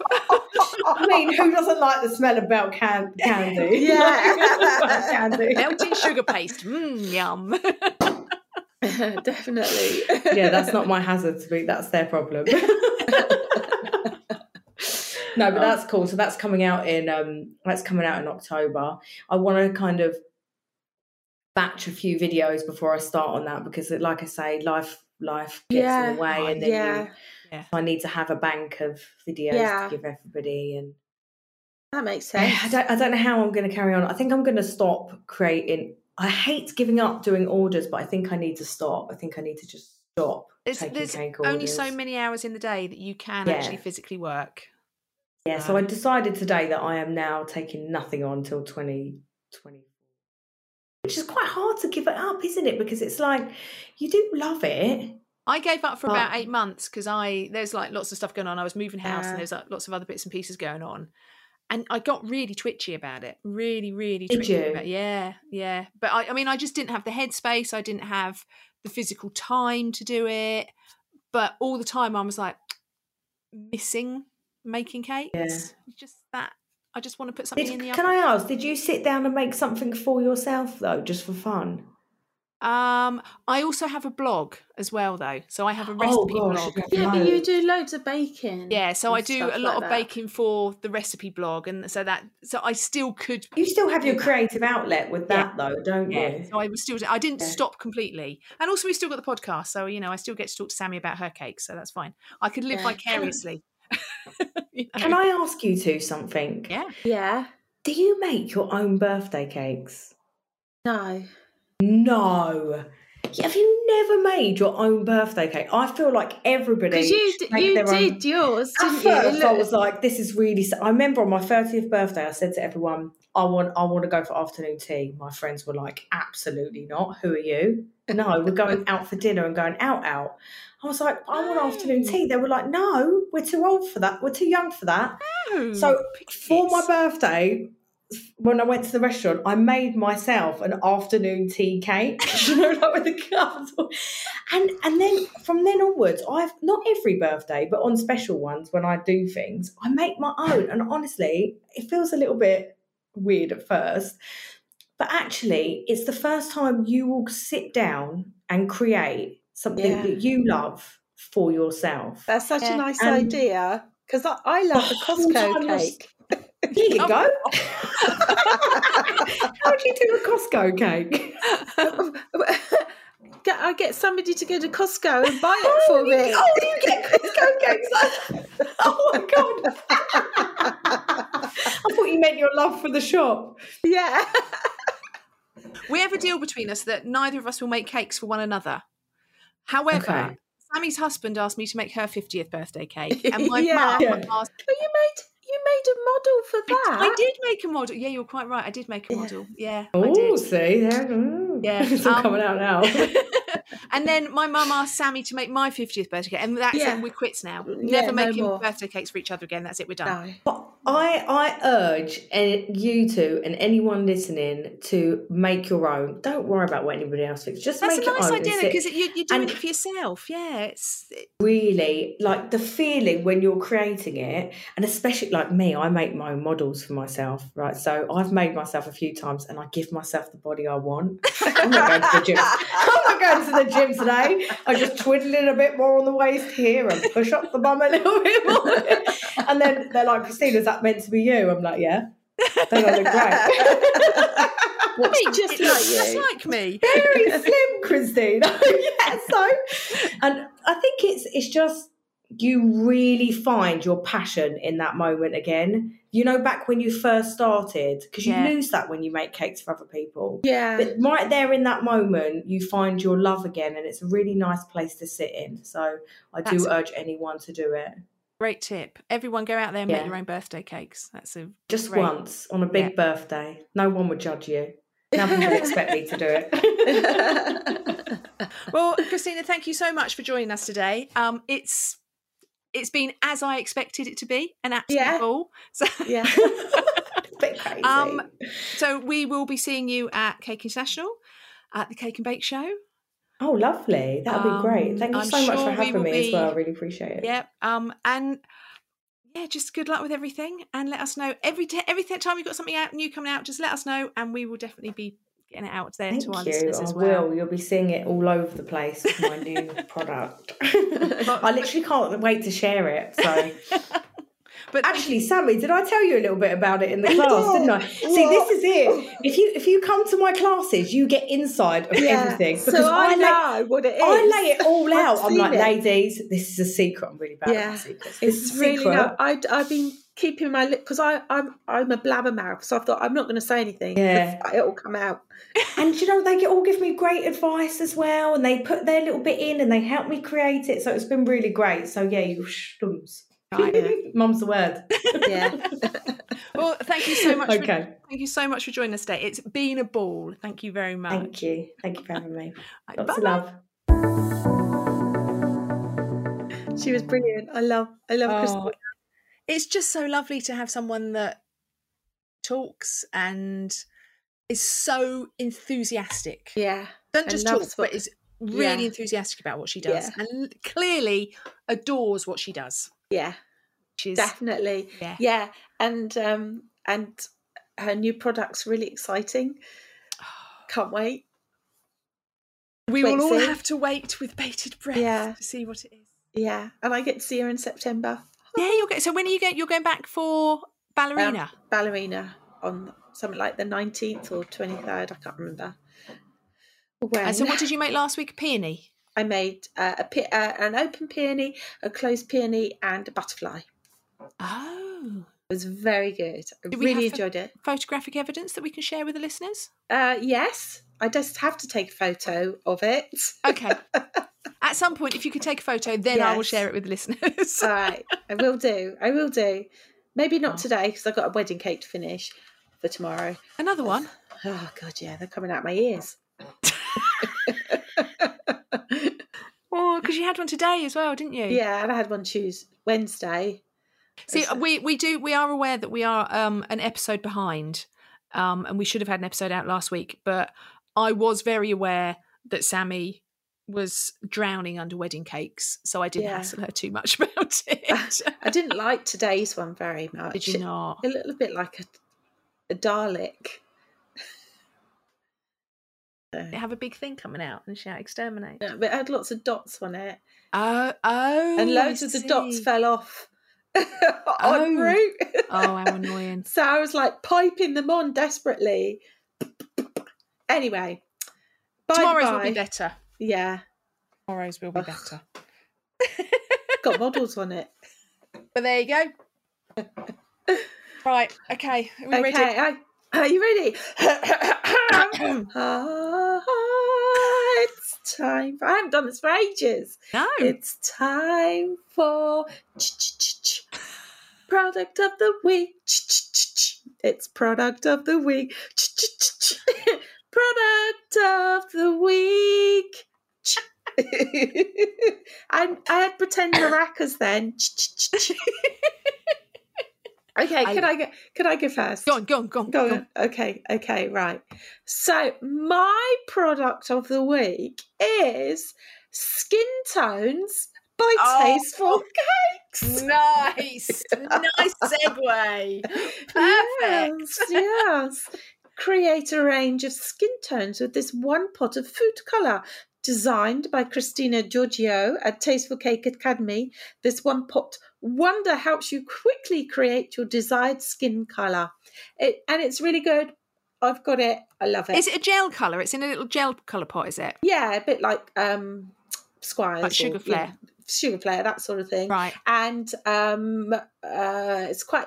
I mean, who doesn't like the smell of belt can- candy? Yeah. Candy. Melting sugar paste. Mmm, yum. Definitely. Yeah, that's not my hazard to be. That's their problem. No, but that's cool. So that's coming out in um that's coming out in October. I want to kind of batch a few videos before I start on that because, like I say, life life gets Yeah. in the way, and then yeah, you, Yeah. I need to have a bank of videos Yeah. to give everybody. And that makes Yeah, [sighs] sense. I don't, I don't know how I'm going to carry on. I think I'm going to stop creating. I hate giving up doing orders, but I think I need to stop. I think I need to just stop There's, taking there's cake only so many hours in the day that you can Yeah. actually physically work. Yeah, so I Um, decided today that I am now taking nothing on till 2020. Which is quite hard to give it up, isn't it? Because it's like you do love it. I gave up for But- about eight months because I there's like lots of stuff going on. I was moving house and there's like, lots of other bits and pieces going on, and I got really twitchy about it. Really, really Did twitchy you? about Yeah, yeah. But I, I mean, I just didn't have the headspace. I didn't have the physical time to do it. But all the time, I was like missing making cakes. Yeah. Just that. I just want to put something Did, in the can. I ask, did you sit down and make something for yourself though, just for fun? Um, I also have a blog as well, though. So I have a Oh, recipe gosh, blog. you have yeah, but you do loads of baking. Yeah, so I do a lot like of that. baking for the recipe blog, and so that so I still could. You still have your creative outlet with Yeah. that though, don't Yeah, you? so I was still. I didn't Yeah. stop completely, and also we still got the podcast, so you know I still get to talk to Sammie about her cakes, so that's fine. I could live Yeah. vicariously. [laughs] You know? Can I ask you two something? Yeah. Yeah. Do you make your own birthday cakes? No. No. Have you never made your own birthday cake? I feel like everybody. Because you d- make you their own- did yours, At didn't you? It first, I was like, "This is really." I remember on my thirtieth birthday, I said to everyone, "I want, I want to go for afternoon tea." My friends were like, "Absolutely not. Who are you?" No, [laughs] we're going out for dinner and going out, out. I was like, "I want afternoon tea." They were like, "No, we're too old for that. We're too young for that." No, So for my birthday, when I went to the restaurant, I made myself an afternoon tea cake, [laughs] you know, like with the cups. And and then from then onwards, I've not every birthday, but on special ones when I do things, I make my own. And honestly, it feels a little bit weird at first. But actually, it's the first time you will sit down and create something Yeah. that you love for yourself. That's such Yeah. a nice And- idea. Because I, I love the The whole time Costco was- cake. Here you Oh. go. [laughs] [laughs] How do you do a Costco cake? [laughs] Get- I get somebody to go to Costco and buy it oh, for me. oh, you get Costco cakes. oh my god! I thought you meant your love for the shop. Yeah. We have a deal between us that neither of us will make cakes for one another. However, Okay. Sammie's husband asked me to make her 50th birthday cake, and [laughs] my Yeah. mum Yeah. asked. But you made you made a model for that. I did make a model. Yeah, you're quite right. I did make a model. Yeah, I Oh, see, there. mm. Yeah, [laughs] it's all um, coming out now. [laughs] [laughs] and then my mum asked Sammie to make my 50th birthday cake, and that's Yeah. it. We're quits now. Yeah, Never no making more. birthday cakes for each other again. That's it. We're done. No. But I, I urge you two and anyone listening to make your own. Don't worry about what anybody else thinks. Just That's make a nice idea because you're, you're doing and- it for yourself. Yeah, it's it- really like the feeling when you're creating it and especially like me i make my own models for myself right so i've made myself a few times and i give myself the body i want [laughs] i'm not going to the gym i'm not going to the gym today. I just twiddle it a bit more on the waist here and push up the bum a little bit more. And then they're like christina is that meant to be you? I'm like yeah. I look great. [laughs] Looks Me, just like just like me. very slim, Christine. [laughs] yeah, so, and I think it's it's just you really find your passion in that moment again. You know, back when you first started, because you Yeah. lose that when you make cakes for other people. Yeah. But right there in that moment, you find your love again, and it's a really nice place to sit in. So I do urge anyone to do it Great tip. Everyone go out there and Yeah. make your own birthday cakes. That's a just Great. once on a big Yeah. birthday. No one would judge you. [laughs] Now would expect me to do it. [laughs] well, Christina, thank you so much for joining us today. Um, it's it's been as I expected it to be, an absolute Yeah. ball. So, yeah. [laughs] bit crazy. Um, so we will be seeing you at Cake International at the Cake and Bake Show. Oh, lovely. That would Um, be great. Thank you I'm so much for having me as well. I really appreciate it. Yep. Um, and yeah, just good luck with everything, and let us know every t- every time you've got something out new coming out. Just let us know, and we will definitely be getting it out there Thank to our you. listeners as well. will. You'll be seeing it all over the place with my new [laughs] product. [laughs] I literally can't wait to share it. So [laughs] But Actually, Sammie, did I tell you a little bit about it in the class? Didn't I? See, this is it. If you if you come to my classes, you get inside of everything because so I, I, lay, know what it is. I lay it all out. I'm like, it. ladies, this is a secret. I'm really bad Yeah. at secrets. This It's is a really secret. no, I, I've been keeping my lip because I I'm I'm a blabbermouth, so I thought I'm not going to say anything. Yeah. it'll come out. [laughs] And you know, they all give me great advice as well, and they put their little bit in and they help me create it. So it's been really great. So yeah, you shtums. Right. [laughs] Mum's the word. [laughs] Yeah. well, thank you so much. For, Okay. thank you so much for joining us today. It's been a ball. Thank you very much. Thank you. Thank you for having me. Right, Lots of bye-bye. love. she was brilliant. I love I love Oh, Christine. It's just so lovely to have someone that talks and is so enthusiastic. Yeah. Don't just talk, loves but is really Yeah. enthusiastic about what she does, Yeah. and clearly adores what she does. Yeah. She's, Definitely. Yeah. Yeah. And um and her new product's really exciting. [sighs] Can't wait. we wait will all see. have to wait with bated breath Yeah. to see what it is. Yeah. And I get to see her in September. Yeah, you'll get. So when are you going? You're going back for ballerina. ballerina on something like the 19th or 23rd. I can't remember. When And so what did you make last week? A peony. I made uh, a pe- uh, an open peony, a closed peony, and a butterfly. Oh, It was very good. I really enjoyed it. photographic evidence that we can share with the listeners. Uh, yes, I just have to take a photo of it. Okay. [laughs] At some point, if you could take a photo, then I will share it with the listeners. All [laughs] right, I will do. I will do. Maybe not Oh. today because I've got a wedding cake to finish for tomorrow. Another one. Oh god, yeah, they're coming out my ears. [laughs] Oh, because you had one today as well, didn't you? Yeah, I had one Tuesday, Wednesday. See, we we do we are aware that we are um an episode behind, um, and we should have had an episode out last week. But I was very aware that Sammie was drowning under wedding cakes, so I didn't Yeah. hassle her too much [laughs] about ah, it. I didn't like today's one very much. Did you not? A little bit like a, a Dalek. [laughs] They have a big thing coming out and shout exterminate. Yeah, but it had lots of dots on it, Oh, oh, and I loads of the dots fell off [laughs] en Oh. route. Oh, how annoying! so I was like piping them on desperately. Anyway, by the Tomorrow's will be better. Yeah, Tomorrow's will be Ugh. better. got models on it. [laughs] But there you go. right. Okay. Are we okay, ready? I, are you ready? Ah, [coughs] [coughs] it's time. For, I haven't done this for ages. No. It's time for [laughs] product of the week. It's product of the week. [laughs] Product of the week. [laughs] I, I had pretend maracas then. [laughs] okay, I- could I go? Could I go first? Go on. Go on. Go on. Go on. Okay, okay, right. So my product of the week is Skin Tones by Oh. Tasteful Cakes. [laughs] Nice. nice segue. Perfect. Yes, yes. Create a range of skin tones with this one pot of food colour. Designed by Christina Georgiou at Tasteful Cake Academy, this one pot wonder helps you quickly create your desired skin colour. It, and it's really good. I've got it. I love it. Is it a gel colour? It's in a little gel colour pot, is it? Yeah, a bit like um, Squires. Like Sugar or, you know, Sugarflair, that sort of thing. Right. And um, uh, it's quite,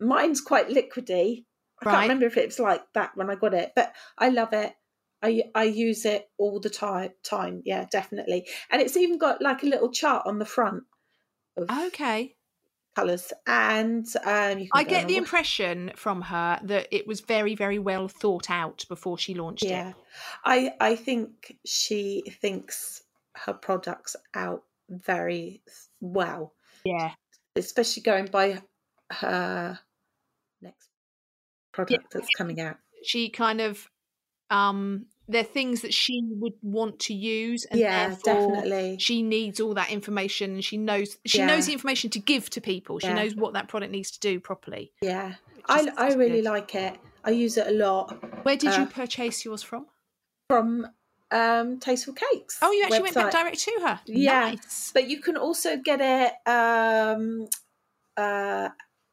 mine's quite liquidy. I Right. can't remember if it was like that when I got it, but I love it. I, I use it all the time. Time, yeah, definitely. And it's even got like a little chart on the front of Okay. colours. And um, I get the impression from her that it was very, very well thought out before she launched Yeah, it. I I think she thinks her products out very well. Yeah. especially going by her product that's coming out. She kind of um they're things that she would want to use and yeah, definitely. she needs all that information and she knows she Yeah. knows the information to give to people. She Yeah. knows what that product needs to do properly. Yeah, I I really good. like it. I use it a lot Where did you uh, purchase yours from? from um, Tasteful Cakes. Oh, you actually went website. direct to her. Yeah. Nice. But you can also get it. Um, uh,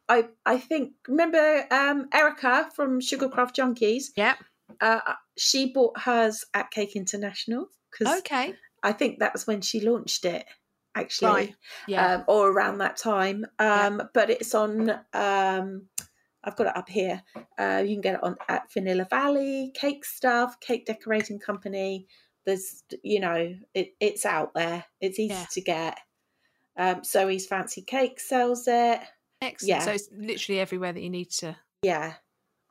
I I think remember um, Erica from Sugarcraft Junkies. Yeah. Uh, she bought hers at Cake International because Okay. I think that was when she launched it, actually, Right. Yeah. um, or around that time. Yeah. Um, But it's on. Um, I've got it up here. Uh, you can get it on at Vanilla Valley Cake Stuff, Cake Decorating Company. There's, you know, it, it's out there. It's easy Yeah. to get. Um, Zoe's Fancy Cake sells it. Excellent. yeah. So it's literally everywhere that you need to. Yeah,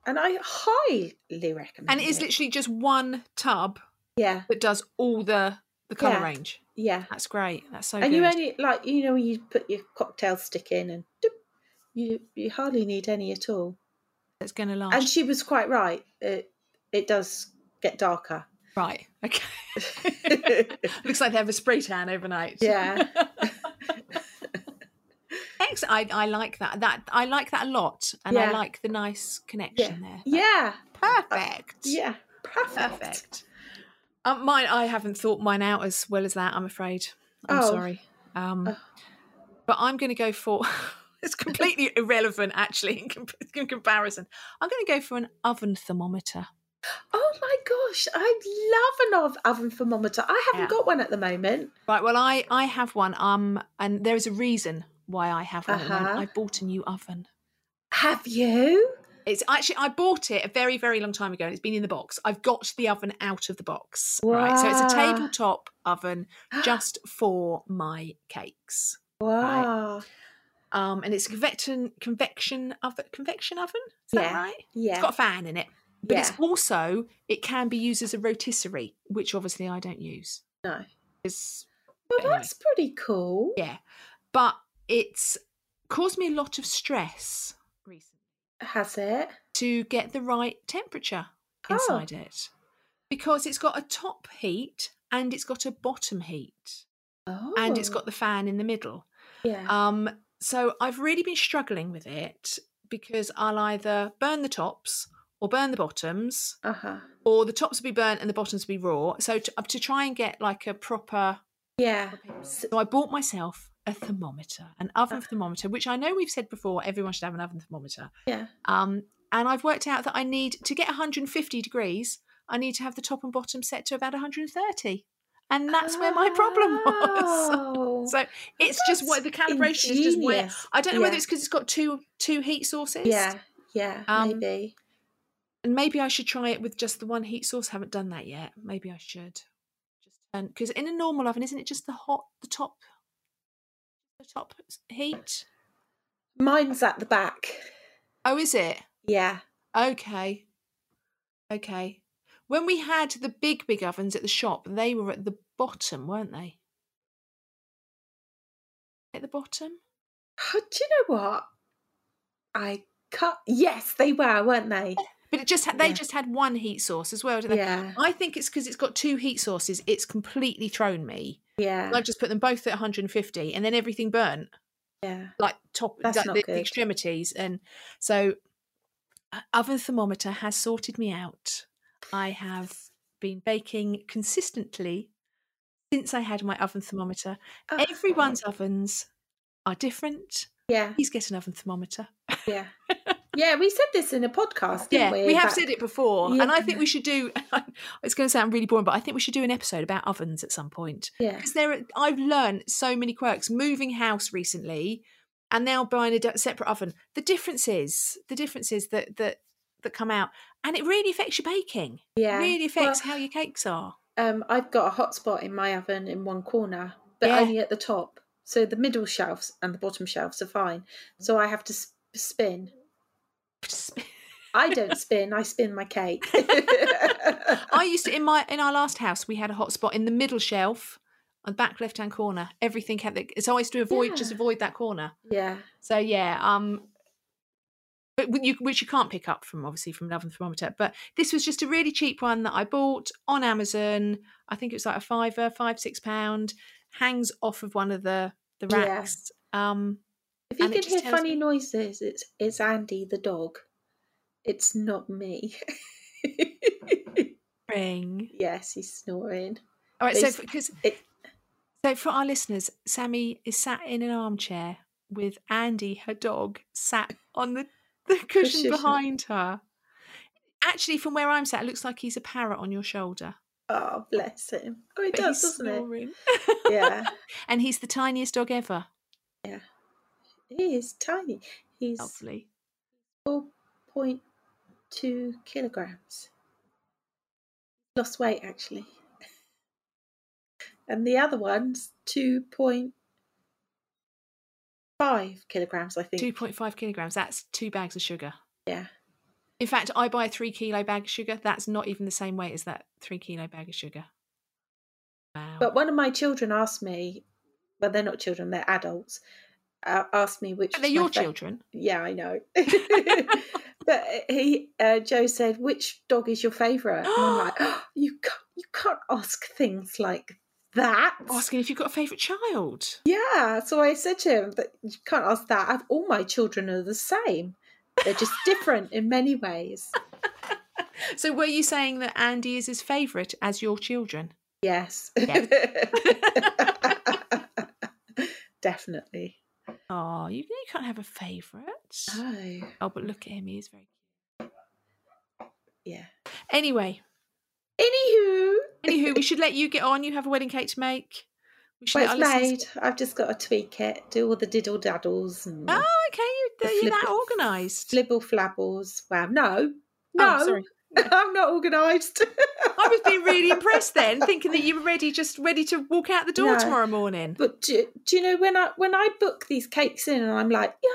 and I highly recommend. And it is literally just one tub yeah, that does all the the colour Yeah. range. yeah. That's great. That's so and good. you only like you know you put your cocktail stick in and doop, you you hardly need any at all. It's going to last. And she was quite right. It it does get darker. right. Okay. [laughs] [laughs] Looks like they have a spray tan overnight. Yeah. [laughs] Excellent. I, I like that. That I like that a lot, and I like the nice connection there. yeah, Perfect. yeah, perfect. Perfect. Um, mine, I haven't thought mine out as well as that. I'm afraid. I'm Oh. sorry. Um, Oh. but I'm going to go for. [laughs] it's completely [laughs] irrelevant, actually, in, com- in comparison. I'm going to go for an oven thermometer. Oh my gosh, I love an oven thermometer. I haven't Yeah. got one at the moment. Right. Well, I I have one. Um, and there is a reason why I have one. Uh-huh. I bought a new oven. Have you? It's actually I bought it a very very long time ago, and it's been in the box. I've got the oven out of the box. Right. So it's a tabletop oven just [gasps] for my cakes. Wow. Um, and it's a convection convection oven. Convection oven. Is that Yeah. right? Yeah. It's got a fan in it, but it's also it can be used as a rotisserie, which obviously I don't use. no. It's Well, anyway. that's pretty cool. yeah, but it's caused me a lot of stress recently Has it? to get the right temperature Oh. inside it because it's got a top heat and it's got a bottom heat Oh. and it's got the fan in the middle. yeah. Um, so I've really been struggling with it because I'll either burn the tops or burn the bottoms, uh huh. or the tops will be burnt and the bottoms will be raw. So to, to try and get like a proper, Yeah. so I bought myself a thermometer, an oven thermometer, which I know we've said before everyone should have an oven thermometer. Yeah. Um, and I've worked out that I need to get 150 degrees. I need to have the top and bottom set to about 130, and that's where my problem [laughs] was. Oh. So it's just what the calibration is just where. I don't know whether it's because it's got two two heat sources. Yeah. Yeah. Um, maybe. and maybe I should try it with just the one heat source. Haven't done that yet. Maybe I should. Just because in a normal oven, isn't it just the hot, the top, top heat? Mine's at the back. Oh, is it? Yeah. Okay. Okay. When we had the big, big ovens at the shop, they were at the bottom, weren't they? At the bottom? Oh, do you know what? I cut. Yes, they were, weren't they? [laughs] But it just had, they Yeah. just had one heat source as well, didn't they? Yeah. I think it's because it's got two heat sources. It's completely thrown me. Yeah. I've just put them both at 150, and then everything burnt, Yeah. like top, That's like not the, good. extremities, and so uh, oven thermometer has sorted me out. I have been baking consistently since I had my oven thermometer. Oh, Everyone's ovens are different. Yeah. Please get an oven thermometer. Yeah. [laughs] Yeah. We said this in a podcast, didn't Yeah, we? we have said it before, and I think we should do. [laughs] it's going to sound really boring, but I think we should do an episode about ovens at some point Yeah. because there. Are, I've learned so many quirks. Moving house recently, and now buying a separate oven. The differences, the differences that that that come out, and it really affects your baking. Yeah. It really affects Well, how your cakes are. um, I've got a hot spot in my oven in one corner, but Yeah. only at the top. So the middle shelves and the bottom shelves are fine. So I have to spin. I don't spin. I spin my cake. [laughs] I used to in my in our last house we had a hot spot in the middle shelf, on the back left hand corner. Everything had the, it's always to avoid just avoid that corner. yeah. So yeah, um, but you, which you can't pick up from obviously from an oven thermometer. But this was just a really cheap one that I bought on Amazon. I think it was like a fiver, five six pound. Hangs off of one of the the Yeah. racks. Um, If you And can hear funny me- noises, it's it's Andy the dog. It's not me. [laughs] ring. yes, he's snoring. All right, so because so for our listeners, Sammie is sat in an armchair with Andy, her dog, sat on the, [laughs] the cushion Cushion. behind her. Actually, from where I'm sat, it looks like he's a parrot on your shoulder. Oh, bless him. Oh, he But does, doesn't it? Yeah. [laughs] and he's the tiniest dog ever. He is tiny. He's Lovely. 4.2 kilograms. Lost weight, actually. And the other one's 2.5 kilograms, I think. 2.5 kilograms. That's two bags of sugar. Yeah. In fact, I buy a three kilo bag of sugar. That's not even the same weight as that three kilo bag of sugar. Wow. But one of my children asked me, well, they're not children, they're adults, uh, asked me which. They're your fa- children. Yeah, I know. [laughs] [laughs] but he, uh, Joe said, "Which dog is your favourite?" And I'm like, oh, [gasps] [gasps] "You can't, you can't ask things like that." Asking if you've got a favourite child. Yeah, so I said to him, "But you can't ask that. I've, all my children are the same. They're just [laughs] different in many ways." So were you saying that Andy is his favourite as your children? Yes, Yeah. definitely. Oh, you, you can't have a favourite. Oh, Oh, but look at him. He is very cute. yeah. Anyway, Anywho, anywho, we [laughs] should let you get on. You have a wedding cake to make. We should well, it's made. I've just got to tweak it, do all the diddle daddles and Oh, okay. You, you're that organised. flibble flabbles. Wow, no, no, Oh, sorry. [laughs] I'm not organised. [laughs] I was being really impressed then, thinking that you were ready, just ready to walk out the door No. tomorrow morning. But do, do you know when I when I book these cakes in and I'm like, yeah,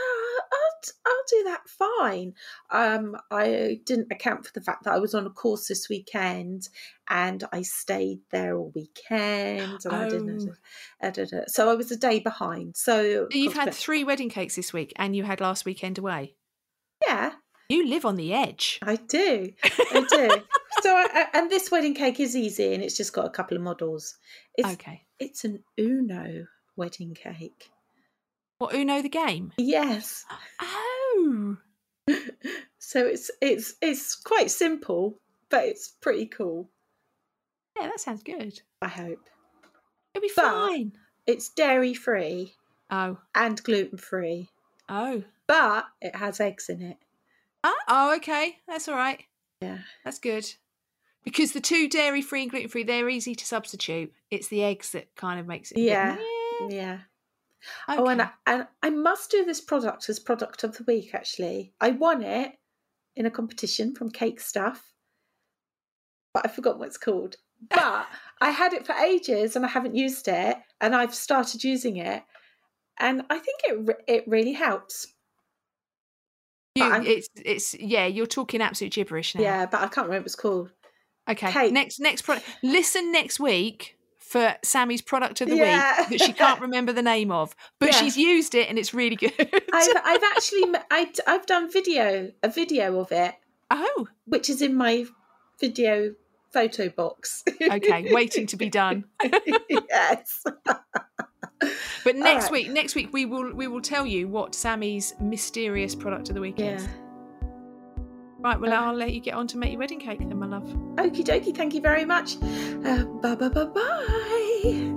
I'll I'll do that fine. Um, I didn't account for the fact that I was on a course this weekend and I stayed there all weekend and I didn't. Oh. da, da. So I was a day behind. So You've had three wedding cakes this week, and you had last weekend away. yeah, You live on the edge. I do, I do. [laughs] so I, I- and this wedding cake is easy and it's just got a couple of models. It's okay. it's an Uno wedding cake. What Uno the game? Yes. Oh, [laughs] so it's it's it's quite simple, but it's pretty cool. yeah, that sounds good. I hope It'll be But- fine. it's dairy free Oh, and gluten free, oh, but it has eggs in it. Ah, oh. Okay, that's all right. Yeah, That's good. Because the two dairy free and gluten free, they're easy to substitute. It's the eggs that kind of makes it. bit, Yeah. Yeah. Okay. Oh, and I, and I must do this product as product of the week. Actually, I won it in a competition from Cake Stuff, but I forgot what it's called. But [laughs] I had it for ages and I haven't used it, and I've started using it, and I think it it really helps. You, it's it's yeah, you're talking absolute gibberish now. Yeah, but I can't remember what it's called. Okay. Next next product. Listen next week for Sammie's product of the Yeah. week that she can't [laughs] remember the name of, but Yeah. she's used it and it's really good. I've [laughs] I've actually I, have done video a video of it, oh, which is in my video photo box. okay, waiting to be [laughs] done. yes. But next right. week, next week we will we will tell you what Sammie's mysterious product of the week Yeah. is. Right, well I'll let you get on to make your wedding cake then, my love. Okie dokie. Thank you very much. Uh, bye bye bye bye.